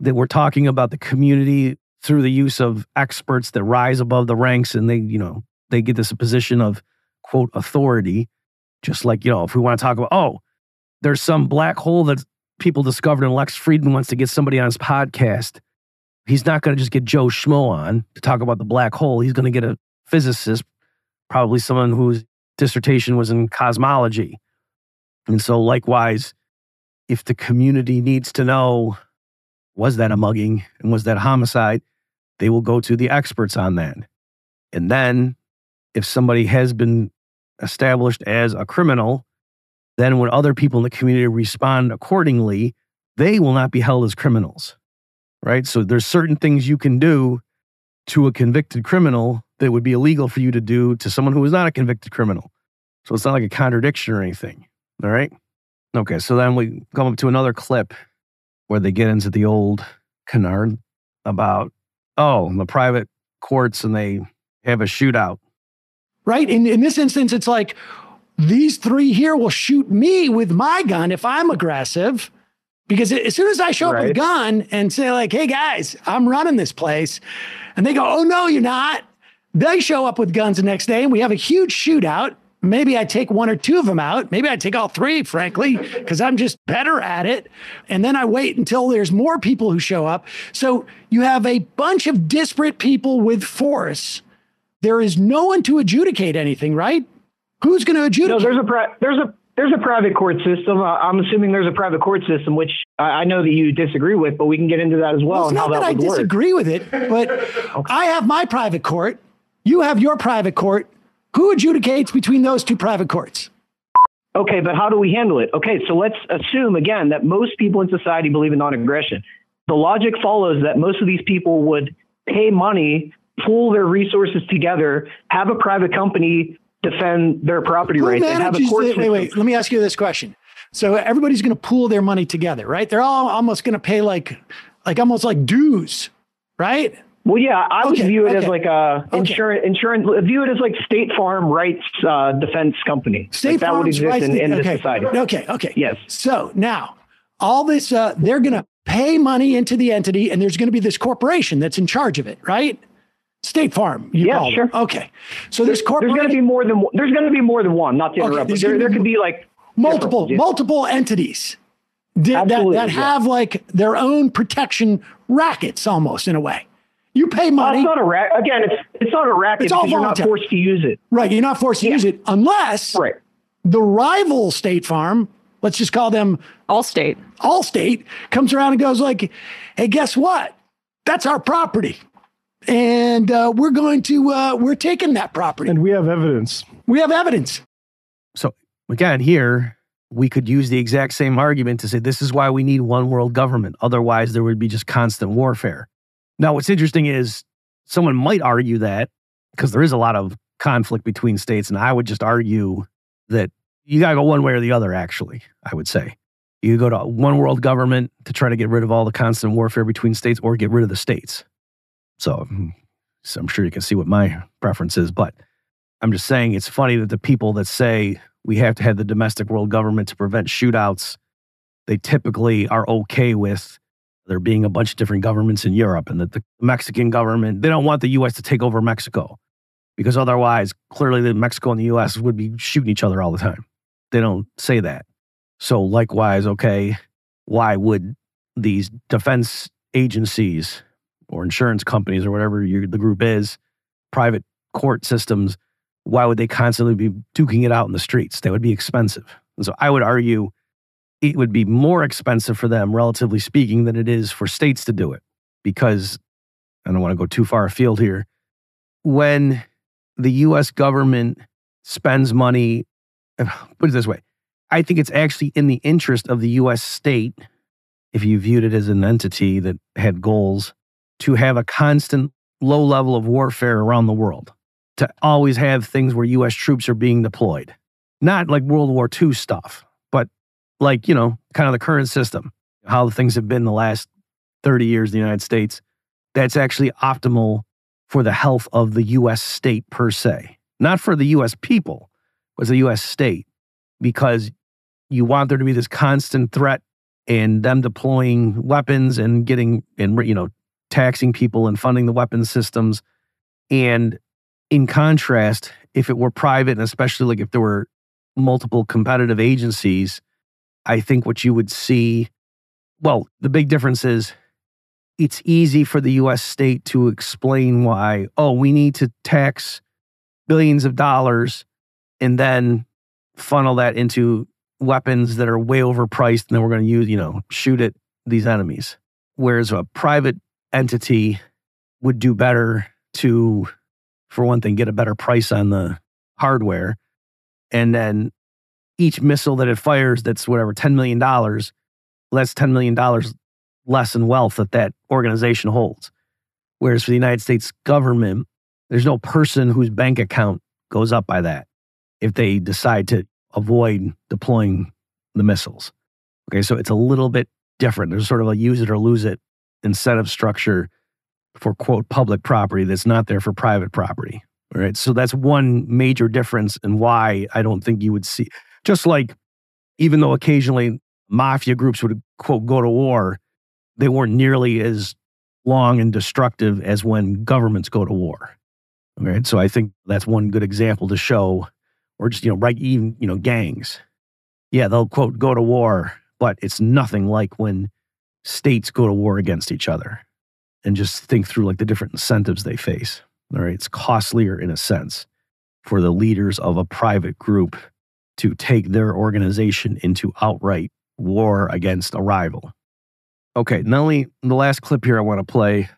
That we're talking about the community through the use of experts that rise above the ranks and they, you know, they get this position of quote authority. Just like, you know, if we want to talk about, oh, there's some black hole that people discovered and Lex Fridman wants to get somebody on his podcast. He's not going to just get Joe Schmo on to talk about the black hole. He's going to get a physicist, probably someone whose dissertation was in cosmology. And so, likewise, if the community needs to know was that a mugging and was that a homicide, they will go to the experts on that. And then if somebody has been established as a criminal, then when other people in the community respond accordingly, they will not be held as criminals. Right? So there's certain things you can do to a convicted criminal that would be illegal for you to do to someone who is not a convicted criminal. So it's not like a contradiction or anything. All right? Okay, so then we come up to another clip where they get into the old canard about oh, the private courts and they have a shootout. Right. In, in this instance, it's like these three here will shoot me with my gun if I'm aggressive. Because as soon as I show right. up with a gun and say, like, hey guys, I'm running this place, and they go, oh no, you're not. They show up with guns the next day and we have a huge shootout. Maybe I take one or two of them out. Maybe I take all three, frankly, because I'm just better at it. And then I wait until there's more people who show up. So you have a bunch of disparate people with force. There is no one to adjudicate anything, right? Who's going to adjudicate? No, there's a pri- there's a there's a private court system. Uh, I'm assuming there's a private court system, which I, I know that you disagree with, but we can get into that as well. well it's not that, that I disagree with it, but okay. [LAUGHS] I have my private court. You have your private court. Who adjudicates between those two private courts? Okay, but how do we handle it? Okay, so let's assume again that most people in society believe in non aggression. The logic follows that most of these people would pay money, pool their resources together, have a private company defend their property Who rights, and have a court the, Wait, wait, let me ask you this question. So everybody's going to pool their money together, right? They're all almost going to pay like, like almost like dues, right? Well, yeah, I would Okay, view it as like a okay. insurance, insurance, view it as like State Farm rights uh, defense company. State like that would exist rights- in, in okay. this society. Okay, okay. Yes. So now all this, uh, they're going to pay money into the entity, and there's going to be this corporation that's in charge of it, right? State Farm. You Yeah, call them. sure. Okay. So this There's going to be more than one- there's going to be more than one. Not to interrupt, there's but there, there could be like multiple, yeah. multiple entities that, that, Absolutely, that yeah. have like their own protection rackets almost in a way. You pay Uh, money, it's not a racket. Again, it's it's not a racket It's all because you're not forced to use it. right? You're not forced to Yeah. use it unless Right. the rival State Farm, let's just call them Allstate. Allstate comes around and goes like, "Hey, guess what? That's our property, and uh, we're going to uh, we're taking that property. And we have evidence. we have evidence. So again, here we could use the exact same argument to say this is why we need one world government. Otherwise, there would be just constant warfare. Now, what's interesting is someone might argue that because there is a lot of conflict between states, and I would just argue that you got to go one way or the other. Actually, I would say you go to one world government to try to get rid of all the constant warfare between states, or get rid of the states. So, so I'm sure you can see what my preference is, but I'm just saying it's funny that the people that say we have to have the domestic world government to prevent shootouts, they typically are okay with there being a bunch of different governments in Europe and that the Mexican government, they don't want the US to take over Mexico because otherwise, clearly, the Mexico and the US would be shooting each other all the time. They don't say that. So, likewise, okay, why would these defense agencies or insurance companies or whatever the group is, private court systems, why would they constantly be duking it out in the streets? That would be expensive. And so I would argue it would be more expensive for them, relatively speaking, than it is for states to do it. Because I don't want to go too far afield here. When the US government spends money, [SIGHS] put it this way, I think it's actually in the interest of the US state, if you viewed it as an entity that had goals, to have a constant low level of warfare around the world to always have things where US troops are being deployed. Not like World War II stuff, but like, you know, kind of the current system, how things have been the last 30 years in the United States. That's actually optimal for the health of the US state per se, not for the US people, but the US state, because you want there to be this constant threat and them deploying weapons and getting, and, you know, taxing people and funding the weapons systems. And in contrast, if it were private, and especially like if there were multiple competitive agencies, I think what you would see, well, the big difference is it's easy for the US state to explain why, oh, we need to tax billions of dollars and then funnel that into weapons that are way overpriced and then we're going to use, you know, shoot at these enemies. Whereas a private entity would do better to, for one thing, get a better price on the hardware. And then each missile that it fires that's whatever, $10 million, that's $10 million less in wealth that that organization holds. Whereas for the United States government, there's no person whose bank account goes up by that if they decide to avoid deploying the missiles. Okay, so it's a little bit different. There's sort of a use it or lose it incentive structure for quote public property that's not there for private property. Right. So that's one major difference and why I don't think you would see just like even though occasionally mafia groups would quote go to war, they weren't nearly as long and destructive as when governments go to war. Right. So I think that's one good example to show, or just, you know, right, even, you know, gangs. Yeah, they'll quote go to war, but it's nothing like when states go to war against each other and just think through like the different incentives they face. All right. It's costlier in a sense for the leaders of a private group to take their organization into outright war against a rival. Okay, not only the last clip here I want to play,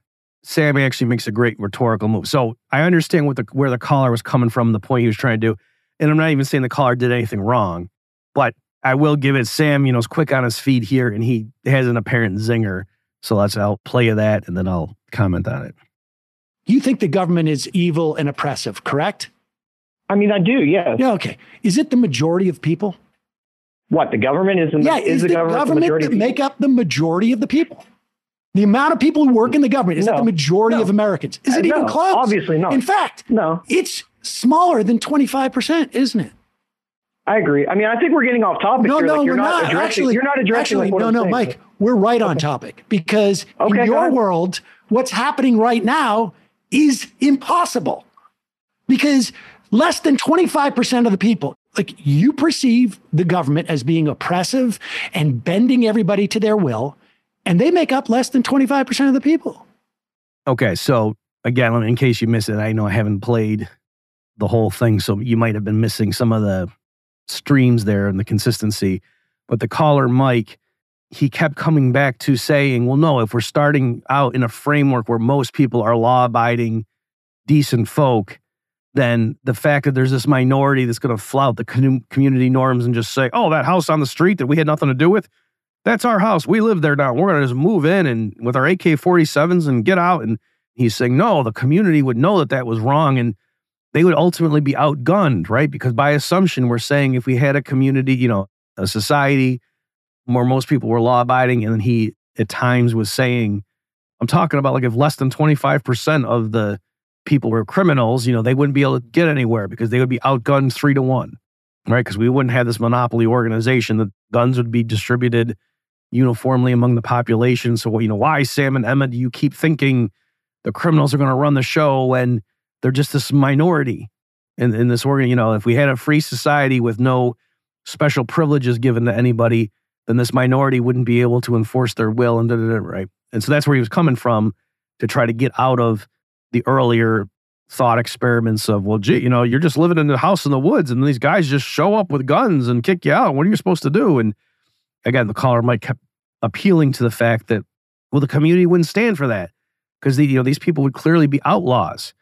Sam actually makes a great rhetorical move. So I understand what the where the caller was coming from, the point he was trying to do. And I'm not even saying the caller did anything wrong, but I will give it Sam, you know, is quick on his feet here and he has an apparent zinger. So let's I'll play that and then I'll comment on it. You think the government is evil and oppressive, correct? I mean, I do. Yeah. Yeah. Okay. Is it the majority of people? What the government is? In the, yeah. is, Is, the, the government, government the majority that make up the majority of the people? The amount of people who work in the government is no. that the majority no. of Americans? Is it uh, even close? Obviously not. In fact, no. It's smaller than 25%, isn't it? I agree. I mean, I think we're getting off topic. No, here. no, like we're not. Addressing, actually, you're not addressing. Actually, like no, no, saying. Mike, we're right on topic because okay, in your world, what's happening right now is impossible because less than 25% of the people, like you perceive the government as being oppressive and bending everybody to their will, and they make up less than 25% of the people. Okay, so again, in case you missed it, I know I haven't played the whole thing, so you might have been missing some of the streams there and the consistency. But the caller, Mike, he kept coming back to saying, well, no, if we're starting out in a framework where most people are law abiding, decent folk, then the fact that there's this minority that's going to flout the community norms and just say, oh, that house on the street that we had nothing to do with, that's our house. We live there now. We're going to just move in and with our AK 47s and get out. And he's saying, no, the community would know that that was wrong. And they would ultimately be outgunned, right? Because by assumption, we're saying if we had a community, you know, a society where most people were law abiding, and he at times was saying, I'm talking about like if less than 25% of the people were criminals, you know, they wouldn't be able to get anywhere because they would be outgunned three to one, right? Because we wouldn't have this monopoly organization. The guns would be distributed uniformly among the population. So, you know, why, Sam and Emma, do you keep thinking the criminals are going to run the show when they're just this minority in, in this organ. You know, if we had a free society with no special privileges given to anybody, then this minority wouldn't be able to enforce their will and da, da, da, right. And so that's where he was coming from to try to get out of the earlier thought experiments of, well, gee, you know, you're just living in the house in the woods and these guys just show up with guns and kick you out. What are you supposed to do? And again, the caller might kept appealing to the fact that, well, the community wouldn't stand for that because you know, these people would clearly be outlaws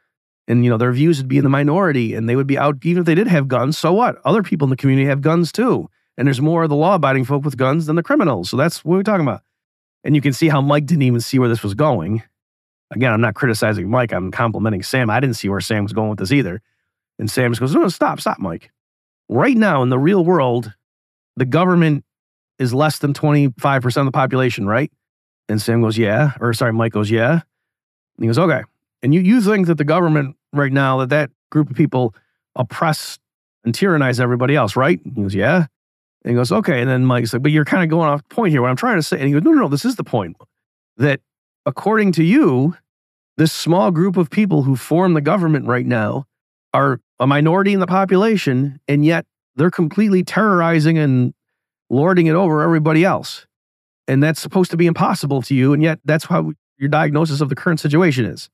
and you know their views would be in the minority and they would be out even if they did have guns so what? Other people in the community have guns too. And there's more of the law-abiding folk with guns than the criminals. So that's what we're talking about. And you can see how mike didn't even see where this was going. Again i'm not criticizing mike. I'm complimenting sam. I didn't see where sam was going with this either. And sam just goes no stop stop mike. Right now in the real world the government is less than 25% of the population right? And sam goes yeah or sorry mike goes yeah. And he goes okay and you, you think that the government right now, that that group of people oppress and tyrannize everybody else, right? He goes, yeah. And he goes, okay. And then Mike's like, but you're kind of going off point here. What I'm trying to say. And he goes, no, no, no, this is the point. That according to you, this small group of people who form the government right now are a minority in the population, and yet they're completely terrorizing and lording it over everybody else. And that's supposed to be impossible to you. And yet that's how your diagnosis of the current situation is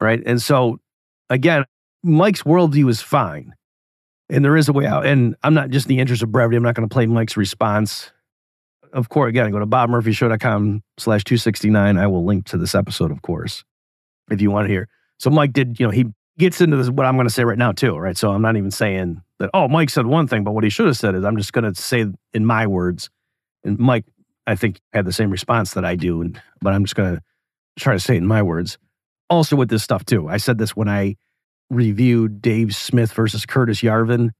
right? And so, again, Mike's worldview is fine, and there is a way out. And I'm not just in the interest of brevity. I'm not going to play Mike's response. Of course, again, go to bobmurphyshow.com slash 269. I will link to this episode, of course, if you want to hear. So Mike did, you know, he gets into this, what I'm going to say right now, too, right? So I'm not even saying that, oh, Mike said one thing, but what he should have said is I'm just going to say in my words. And Mike, I think, had the same response that I do, and, but I'm just going to try to say it in my words also with this stuff too. I said this when I reviewed Dave Smith versus Curtis Yarvin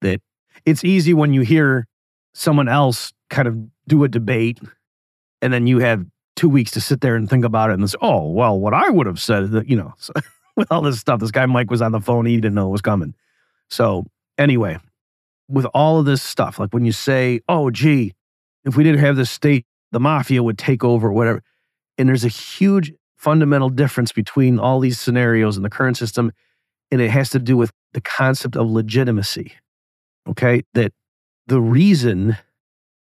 that it's easy when you hear someone else kind of do a debate and then you have two weeks to sit there and think about it and say, oh, well, what I would have said that, you know, so, [LAUGHS] with all this stuff, this guy Mike was on the phone, he didn't know it was coming. So, anyway, with all of this stuff, like when you say, oh, gee, if we didn't have this state, the mafia would take over, whatever. And there's a huge fundamental difference between all these scenarios in the current system, and it has to do with the concept of legitimacy. Okay, that the reason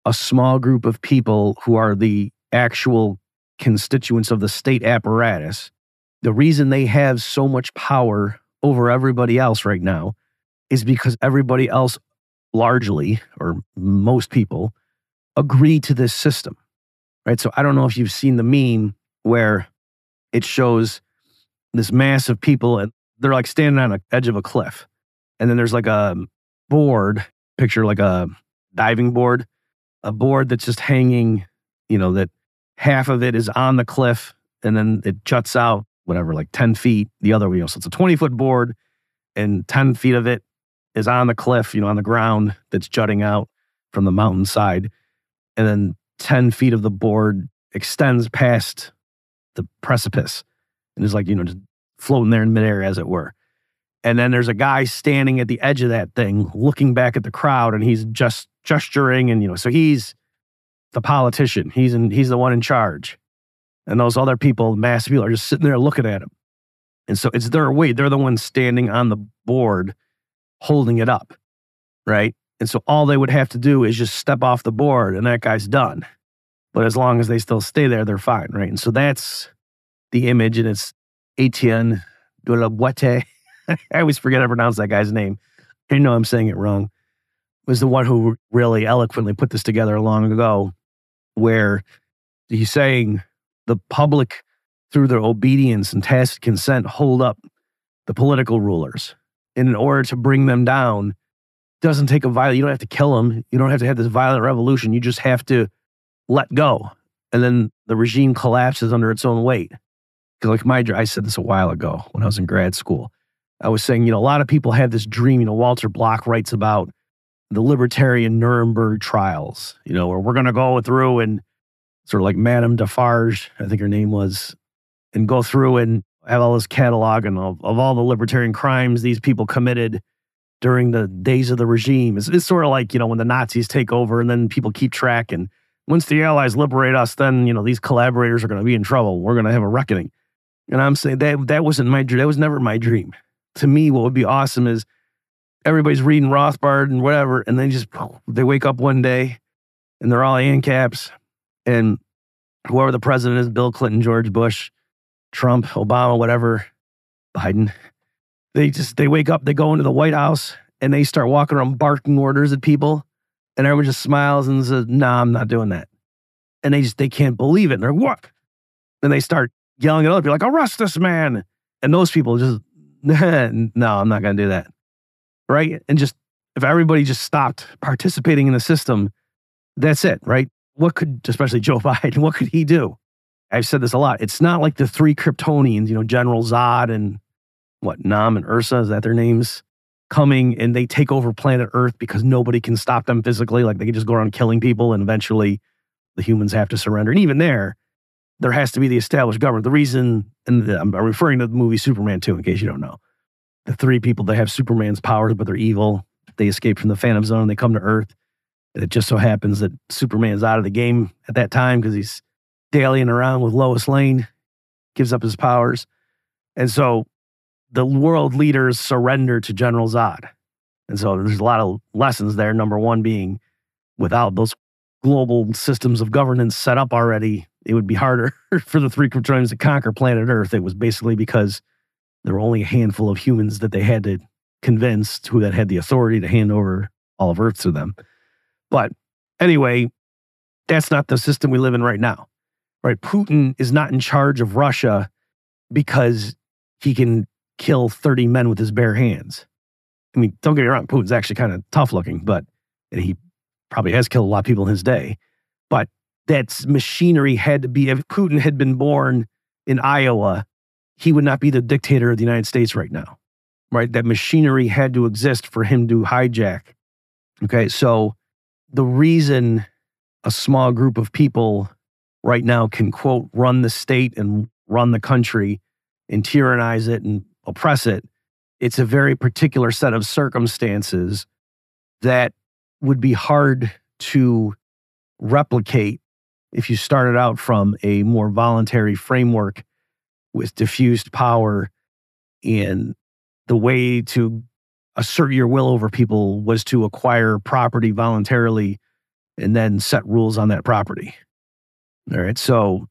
a small group of people who are the actual constituents of the state apparatus, the reason they have so much power over everybody else right now is because everybody else largely, or most people, agree to this system. Right. So I don't know if you've seen the meme where it shows this mass of people and they're like standing on the edge of a cliff. And then there's like a board, picture like a diving board, a board that's just hanging, you know, that half of it is on the cliff and then it juts out, whatever, like 10 feet the other. You know, so it's a 20 foot board and 10 feet of it is on the cliff, you know, on the ground that's jutting out from the mountainside. And then 10 feet of the board extends past the precipice and is like, you know, just floating there in midair, as it were. And then there's a guy standing at the edge of that thing, looking back at the crowd, and he's just gesturing, and you know, so he's the politician. He's in, he's the one in charge, and those other people, mass people, are just sitting there looking at him. And so it's their way. They're the ones standing on the board, holding it up, right? And so all they would have to do is just step off the board, and that guy's done. But as long as they still stay there, they're fine, right? And so that's the image, and it's Etienne de la Boete. [LAUGHS] I always forget to pronounce that guy's name. I know I'm saying it wrong. Was the one who really eloquently put this together long ago, where he's saying the public, through their obedience and tacit consent, hold up the political rulers. And in order to bring them down, doesn't take a violent, you don't have to kill them. You don't have to have this violent revolution. You just have to let go. And then the regime collapses under its own weight. Like my, I said this a while ago when I was in grad school. I was saying, you know, a lot of people have this dream. You know, Walter Block writes about the libertarian Nuremberg trials, you know, where we're going to go through and sort of like Madame Defarge, I think her name was, and go through and have all this catalog and of, of all the libertarian crimes these people committed during the days of the regime. It's, it's sort of like, you know, when the Nazis take over and then people keep track. And once the Allies liberate us, then, you know, these collaborators are going to be in trouble. We're going to have a reckoning. And I'm saying that that wasn't my. That was never my dream. To me, what would be awesome is everybody's reading Rothbard and whatever, and then just they wake up one day and they're all ANCAPs, and whoever the president is, Bill Clinton, George Bush, Trump, Obama, whatever, Biden, they just they wake up, they go into the White House, and they start walking around barking orders at people, and everyone just smiles and says, "No, nah, I'm not doing that," and they just they can't believe it. And they're what? Then they start yelling at other people like, arrest this man. And those people just, [LAUGHS] no, I'm not going to do that. Right. And just, if everybody just stopped participating in the system, that's it. Right. What could, especially Joe [LAUGHS] Biden, what could he do? I've said this a lot. It's not like the three Kryptonians, you know, General Zod and what, Non and Ursa, is that their names? Coming and they take over planet Earth because nobody can stop them physically. Like they can just go around killing people and eventually the humans have to surrender. And even there, there has to be the established government. The reason, and I'm referring to the movie Superman 2, in case you don't know. The three people that have Superman's powers, but they're evil. They escape from the Phantom Zone. They come to Earth. It just so happens that Superman's out of the game at that time because he's dallying around with Lois Lane, gives up his powers. And so the world leaders surrender to General Zod. And so there's a lot of lessons there. Number one being without those global systems of governance set up already, it would be harder [LAUGHS] for the three Kryptonians to conquer planet Earth. It was basically because there were only a handful of humans that they had to convince who that had the authority to hand over all of Earth to them. But anyway, that's not the system we live in right now. Right? Putin is not in charge of Russia because he can kill 30 men with his bare hands. I mean, don't get me wrong, Putin's actually kind of tough looking, but he probably has killed a lot of people in his day. But that machinery had to be, if Putin had been born in Iowa, he would not be the dictator of the United States right now, right? That machinery had to exist for him to hijack. Okay, so the reason a small group of people right now can, quote, run the state and run the country and tyrannize it and oppress it, it's a very particular set of circumstances that would be hard to replicate if you started out from a more voluntary framework with diffused power and the way to assert your will over people was to acquire property voluntarily and then set rules on that property. All right. So,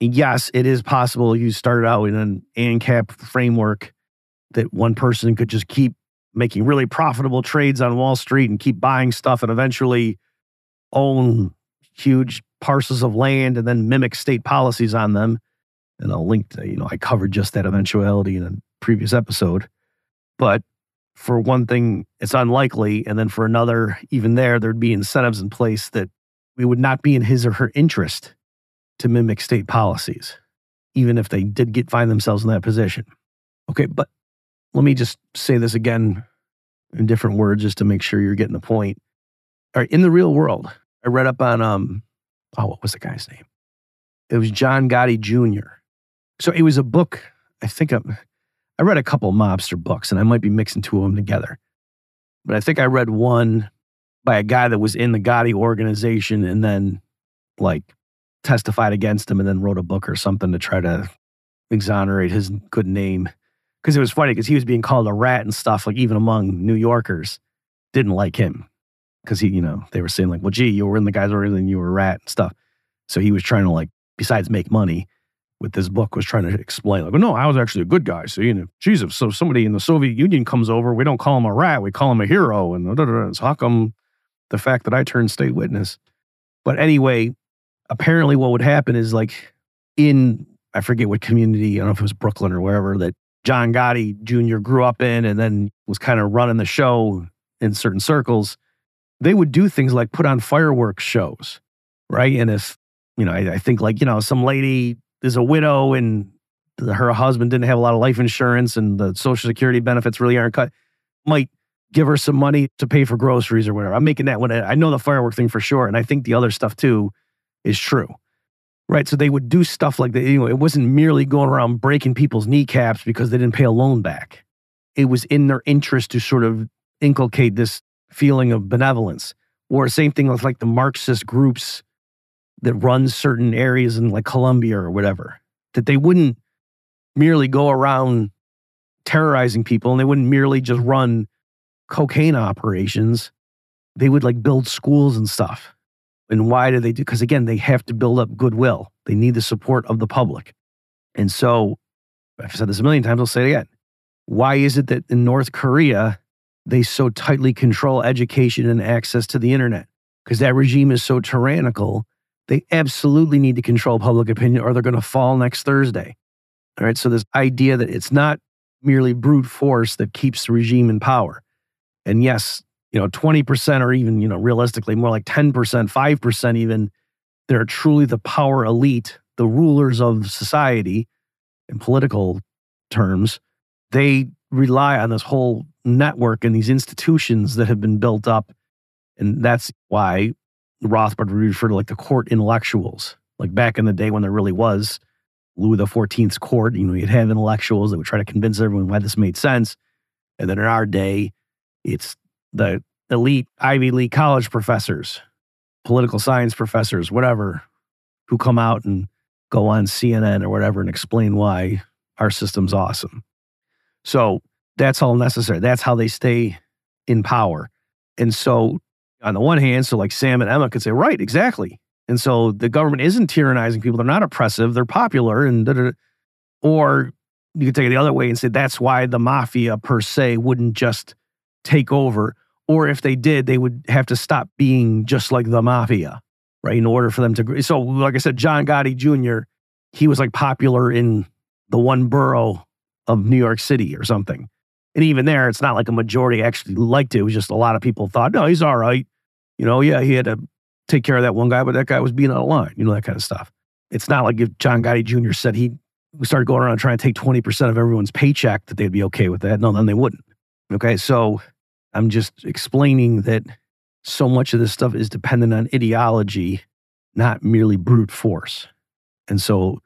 yes, it is possible you started out in an ANCAP framework that one person could just keep making really profitable trades on Wall Street and keep buying stuff and eventually own huge parcels of land and then mimic state policies on them. And I'll link to, you know, I covered just that eventuality in a previous episode. But for one thing, it's unlikely. And then for another, even there, there'd be incentives in place that we would not be in his or her interest to mimic state policies, even if they did get find themselves in that position. Okay, but let me just say this again in different words just to make sure you're getting the point. All right, in the real world, I read up on um oh, what was the guy's name? It was John Gotti Jr. So it was a book. I think I, I read a couple mobster books, and I might be mixing two of them together. But I think I read one by a guy that was in the Gotti organization and then like testified against him and then wrote a book or something to try to exonerate his good name. Because it was funny because he was being called a rat and stuff, like even among New Yorkers didn't like him. Because he, you know, they were saying like, well, gee, you were in the guy's organization, you were a rat and stuff. So he was trying to like, besides make money with this book, was trying to explain like, well, no, I was actually a good guy. So you know, Jesus. So somebody in the Soviet Union comes over, we don't call him a rat, we call him a hero. And so how come the fact that I turned state witness? But anyway, apparently what would happen is like in I forget what community, I don't know if it was Brooklyn or wherever that John Gotti Jr. grew up in and then was kind of running the show in certain circles. They would do things like put on fireworks shows, right? And if, you know, I, I think like, you know, some lady is a widow and her husband didn't have a lot of life insurance and the social security benefits really aren't cut, might give her some money to pay for groceries or whatever. I'm making that one. I know the firework thing for sure. And I think the other stuff too is true. Right. So they would do stuff like that. You know, it wasn't merely going around breaking people's kneecaps because they didn't pay a loan back. It was in their interest to sort of inculcate this feeling of benevolence. Or same thing with like the Marxist groups that run certain areas in like Colombia or whatever, that they wouldn't merely go around terrorizing people and they wouldn't merely just run cocaine operations. They would like build schools and stuff. And why do they do? Because again, they have to build up goodwill. They need the support of the public. And so, I've said this a million times, I'll say it again. Why is it that in North Korea, they so tightly control education and access to the internet? Because that regime is so tyrannical, they absolutely need to control public opinion or they're going to fall next Thursday. All right. So, this idea that it's not merely brute force that keeps the regime in power. And yes, you know, 20% or even, you know, realistically more like 10%, 5% even, they're truly the power elite, the rulers of society in political terms. They rely on this whole network and these institutions that have been built up. And that's why Rothbard would refer to like the court intellectuals. Like back in the day when there really was Louis XIV's court, you know, you'd have intellectuals that would try to convince everyone why this made sense. And then in our day, it's the elite Ivy League college professors, political science professors, whatever, who come out and go on CNN or whatever and explain why our system's awesome. So that's all necessary. That's how they stay in power. And so, on the one hand, so like Sam and Emma could say, right, exactly. And so the government isn't tyrannizing people. They're not oppressive. They're popular. And da, da, da. or you could take it the other way and say that's why the mafia per se wouldn't just take over or if they did, they would have to stop being just like the mafia, right? In order for them to. So, like I said, John Gotti Jr., he was like popular in the one borough of New York City or something. And even there, it's not like a majority actually liked it. It was just a lot of people thought, no, he's all right. You know, yeah, he had to take care of that one guy, but that guy was being out of line, you know, that kind of stuff. It's not like if John Gotti Jr. said he started going around trying to take 20% of everyone's paycheck that they'd be okay with that. No, then they wouldn't. Okay. So I'm just explaining that so much of this stuff is dependent on ideology, not merely brute force. And so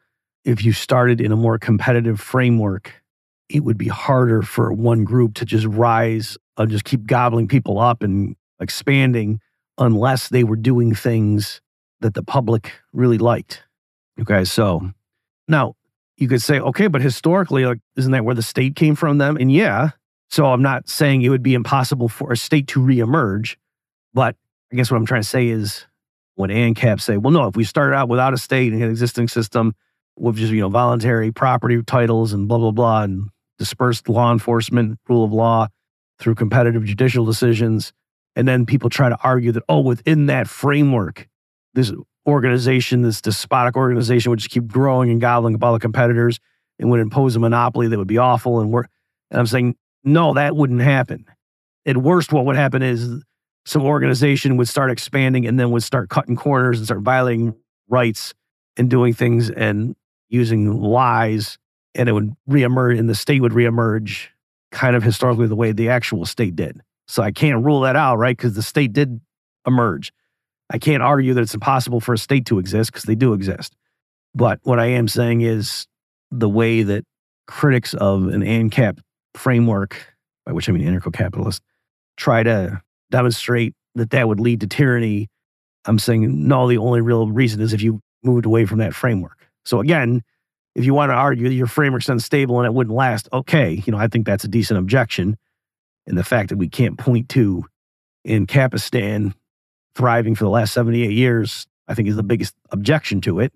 if you started in a more competitive framework, it would be harder for one group to just rise and just keep gobbling people up and expanding unless they were doing things that the public really liked. Okay, so now you could say, okay, but historically, like, isn't that where the state came from? Them, and yeah, so I'm not saying it would be impossible for a state to reemerge, but I guess what I'm trying to say is when ANCAP say, well, no, if we started out without a state and an existing system with just, you know, voluntary property titles and blah, blah, blah, and dispersed law enforcement, rule of law through competitive judicial decisions. And then people try to argue that, oh, within that framework, this organization, this despotic organization would just keep growing and gobbling up all the competitors and would impose a monopoly that would be awful. And, we're, and I'm saying, no, that wouldn't happen. At worst, what would happen is some organization would start expanding and then would start cutting corners and start violating rights and doing things and using lies. And it would reemerge, and the state would reemerge kind of historically the way the actual state did. So I can't rule that out, right? Because the state did emerge. I can't argue that it's impossible for a state to exist because they do exist. But what I am saying is the way that critics of an ANCAP framework, by which I mean anarcho-capitalist, try to demonstrate that that would lead to tyranny. I'm saying no. The only real reason is if you moved away from that framework. So again, if you want to argue that your framework's unstable and it wouldn't last, okay, you know I think that's a decent objection. And the fact that we can't point to Ancapistan thriving for the last 78 years, I think is the biggest objection to it.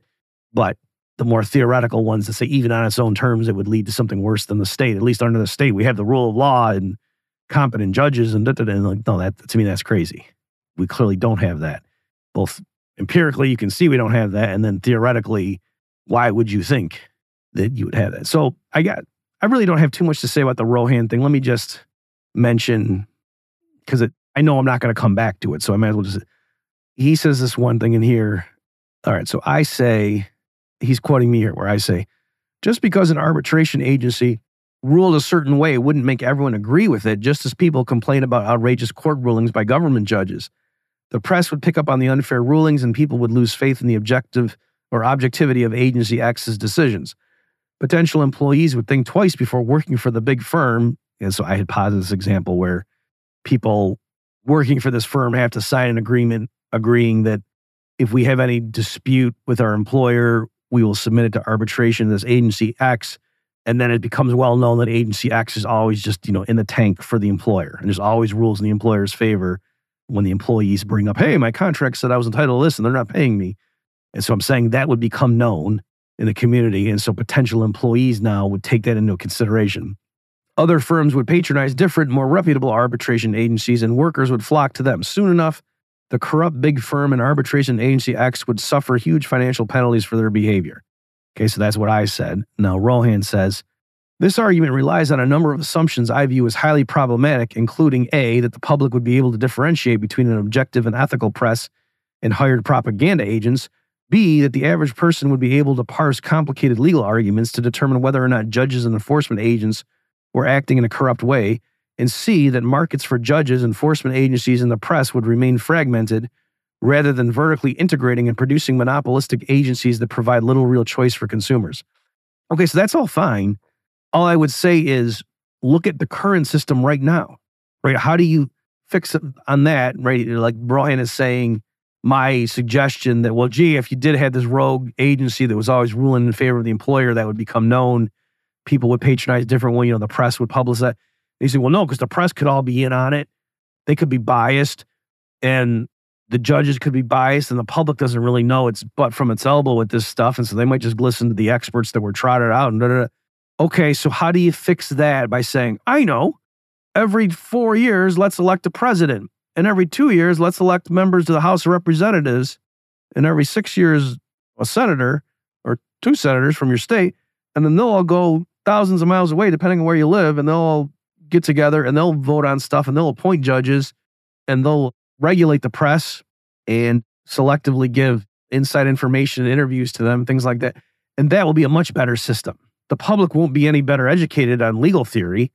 But the more theoretical ones that say even on its own terms it would lead to something worse than the state. At least under the state, we have the rule of law and competent judges and, da, da, da, and like no, that to me that's crazy. We clearly don't have that. Both empirically, you can see we don't have that, and then theoretically, why would you think that you would have that? So I got, I really don't have too much to say about the Rohan thing. Let me just mention because I know I'm not going to come back to it, so I might as well just. He says this one thing in here. All right, so I say he's quoting me here where I say, just because an arbitration agency ruled a certain way wouldn't make everyone agree with it, just as people complain about outrageous court rulings by government judges. The press would pick up on the unfair rulings and people would lose faith in the objective or objectivity of agency X's decisions. Potential employees would think twice before working for the big firm. And so I had posited this example where people working for this firm have to sign an agreement agreeing that if we have any dispute with our employer, we will submit it to arbitration this agency X. And then it becomes well known that agency X is always just, you know, in the tank for the employer. And there's always rules in the employer's favor when the employees bring up, hey, my contract said I was entitled to this and they're not paying me. And so I'm saying that would become known in the community. And so potential employees now would take that into consideration. Other firms would patronize different, more reputable arbitration agencies, and workers would flock to them. Soon enough, the corrupt big firm and arbitration agency X would suffer huge financial penalties for their behavior. Okay, so that's what I said. Now, Rohan says, this argument relies on a number of assumptions I view as highly problematic, including A, that the public would be able to differentiate between an objective and ethical press and hired propaganda agents, B, that the average person would be able to parse complicated legal arguments to determine whether or not judges and enforcement agents were acting in a corrupt way, and C, that markets for judges, enforcement agencies, and the press would remain fragmented rather than vertically integrating and producing monopolistic agencies that provide little real choice for consumers. Okay, so that's all fine. All I would say is look at the current system right now, right? How do you fix it on that, right? Like Rohan is saying, my suggestion that, well, gee, if you did have this rogue agency that was always ruling in favor of the employer, that would become known. People would patronize different way, you know, the press would publish that he said, well, no, because the press could all be in on it. They could be biased and the judges could be biased and the public doesn't really know its butt from its elbow with this stuff. And so they might just listen to the experts that were trotted out and da, da, da. Okay, so how do you fix that by saying, I know, every four years, let's elect a president. And every two years, let's elect members of the House of Representatives. And every six years, a senator or two senators from your state. And then they'll all go thousands of miles away, depending on where you live, and they'll all get together and they'll vote on stuff and they'll appoint judges and they'll regulate the press and selectively give inside information and interviews to them, things like that. And that will be a much better system. The public won't be any better educated on legal theory,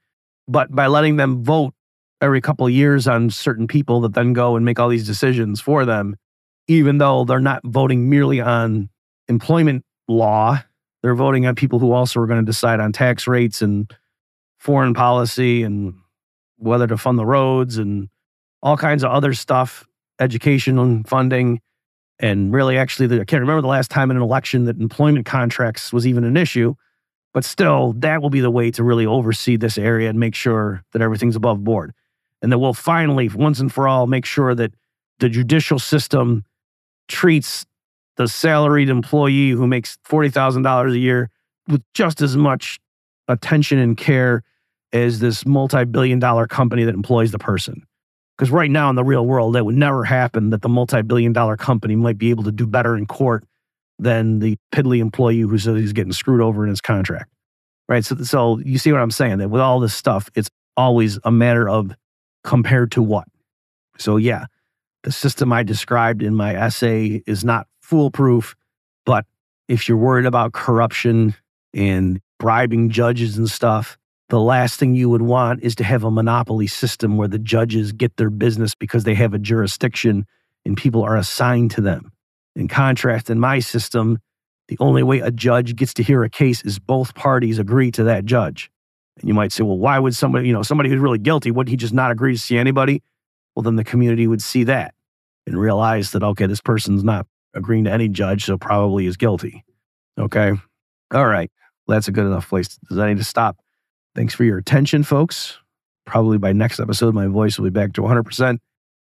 but by letting them vote every couple of years on certain people that then go and make all these decisions for them, even though they're not voting merely on employment law, they're voting on people who also are going to decide on tax rates and foreign policy and whether to fund the roads and all kinds of other stuff, education and funding. And really, actually, the, I can't remember the last time in an election that employment contracts was even an issue. But still, that will be the way to really oversee this area and make sure that everything's above board. And that we'll finally, once and for all, make sure that the judicial system treats the salaried employee who makes $40,000 a year with just as much attention and care as this multi billion dollar company that employs the person. Because right now in the real world, that would never happen that the multi billion dollar company might be able to do better in court than the piddly employee who says he's getting screwed over in his contract. Right. So, so you see what I'm saying? That with all this stuff, it's always a matter of compared to what. So, yeah, the system I described in my essay is not foolproof, but if you're worried about corruption and bribing judges and stuff, the last thing you would want is to have a monopoly system where the judges get their business because they have a jurisdiction and people are assigned to them. In contrast, in my system, The only way a judge gets to hear a case is both parties agree to that judge. And you might say, well, why would somebody, you know, somebody who's really guilty, would he just not agree to see anybody? Well, then the community would see that and realize that, okay, this person's not agreeing to any judge, so probably is guilty. Okay. All right. Well, that's a good enough place. Does I need to stop? Thanks for your attention, folks. Probably by next episode, my voice will be back to 100%.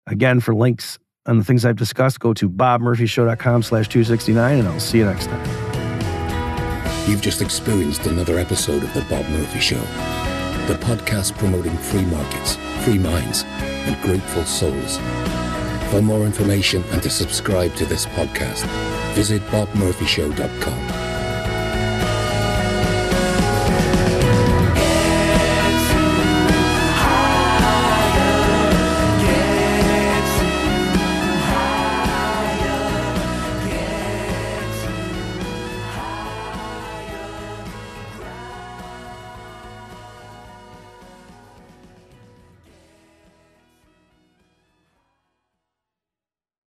Again, for links on the things I've discussed, go to bobmurphyshow.com slash 269, and I'll see you next time. You've just experienced another episode of The Bob Murphy Show, the podcast promoting free markets, free minds, and grateful souls. For more information and to subscribe to this podcast, visit bobmurphyshow.com.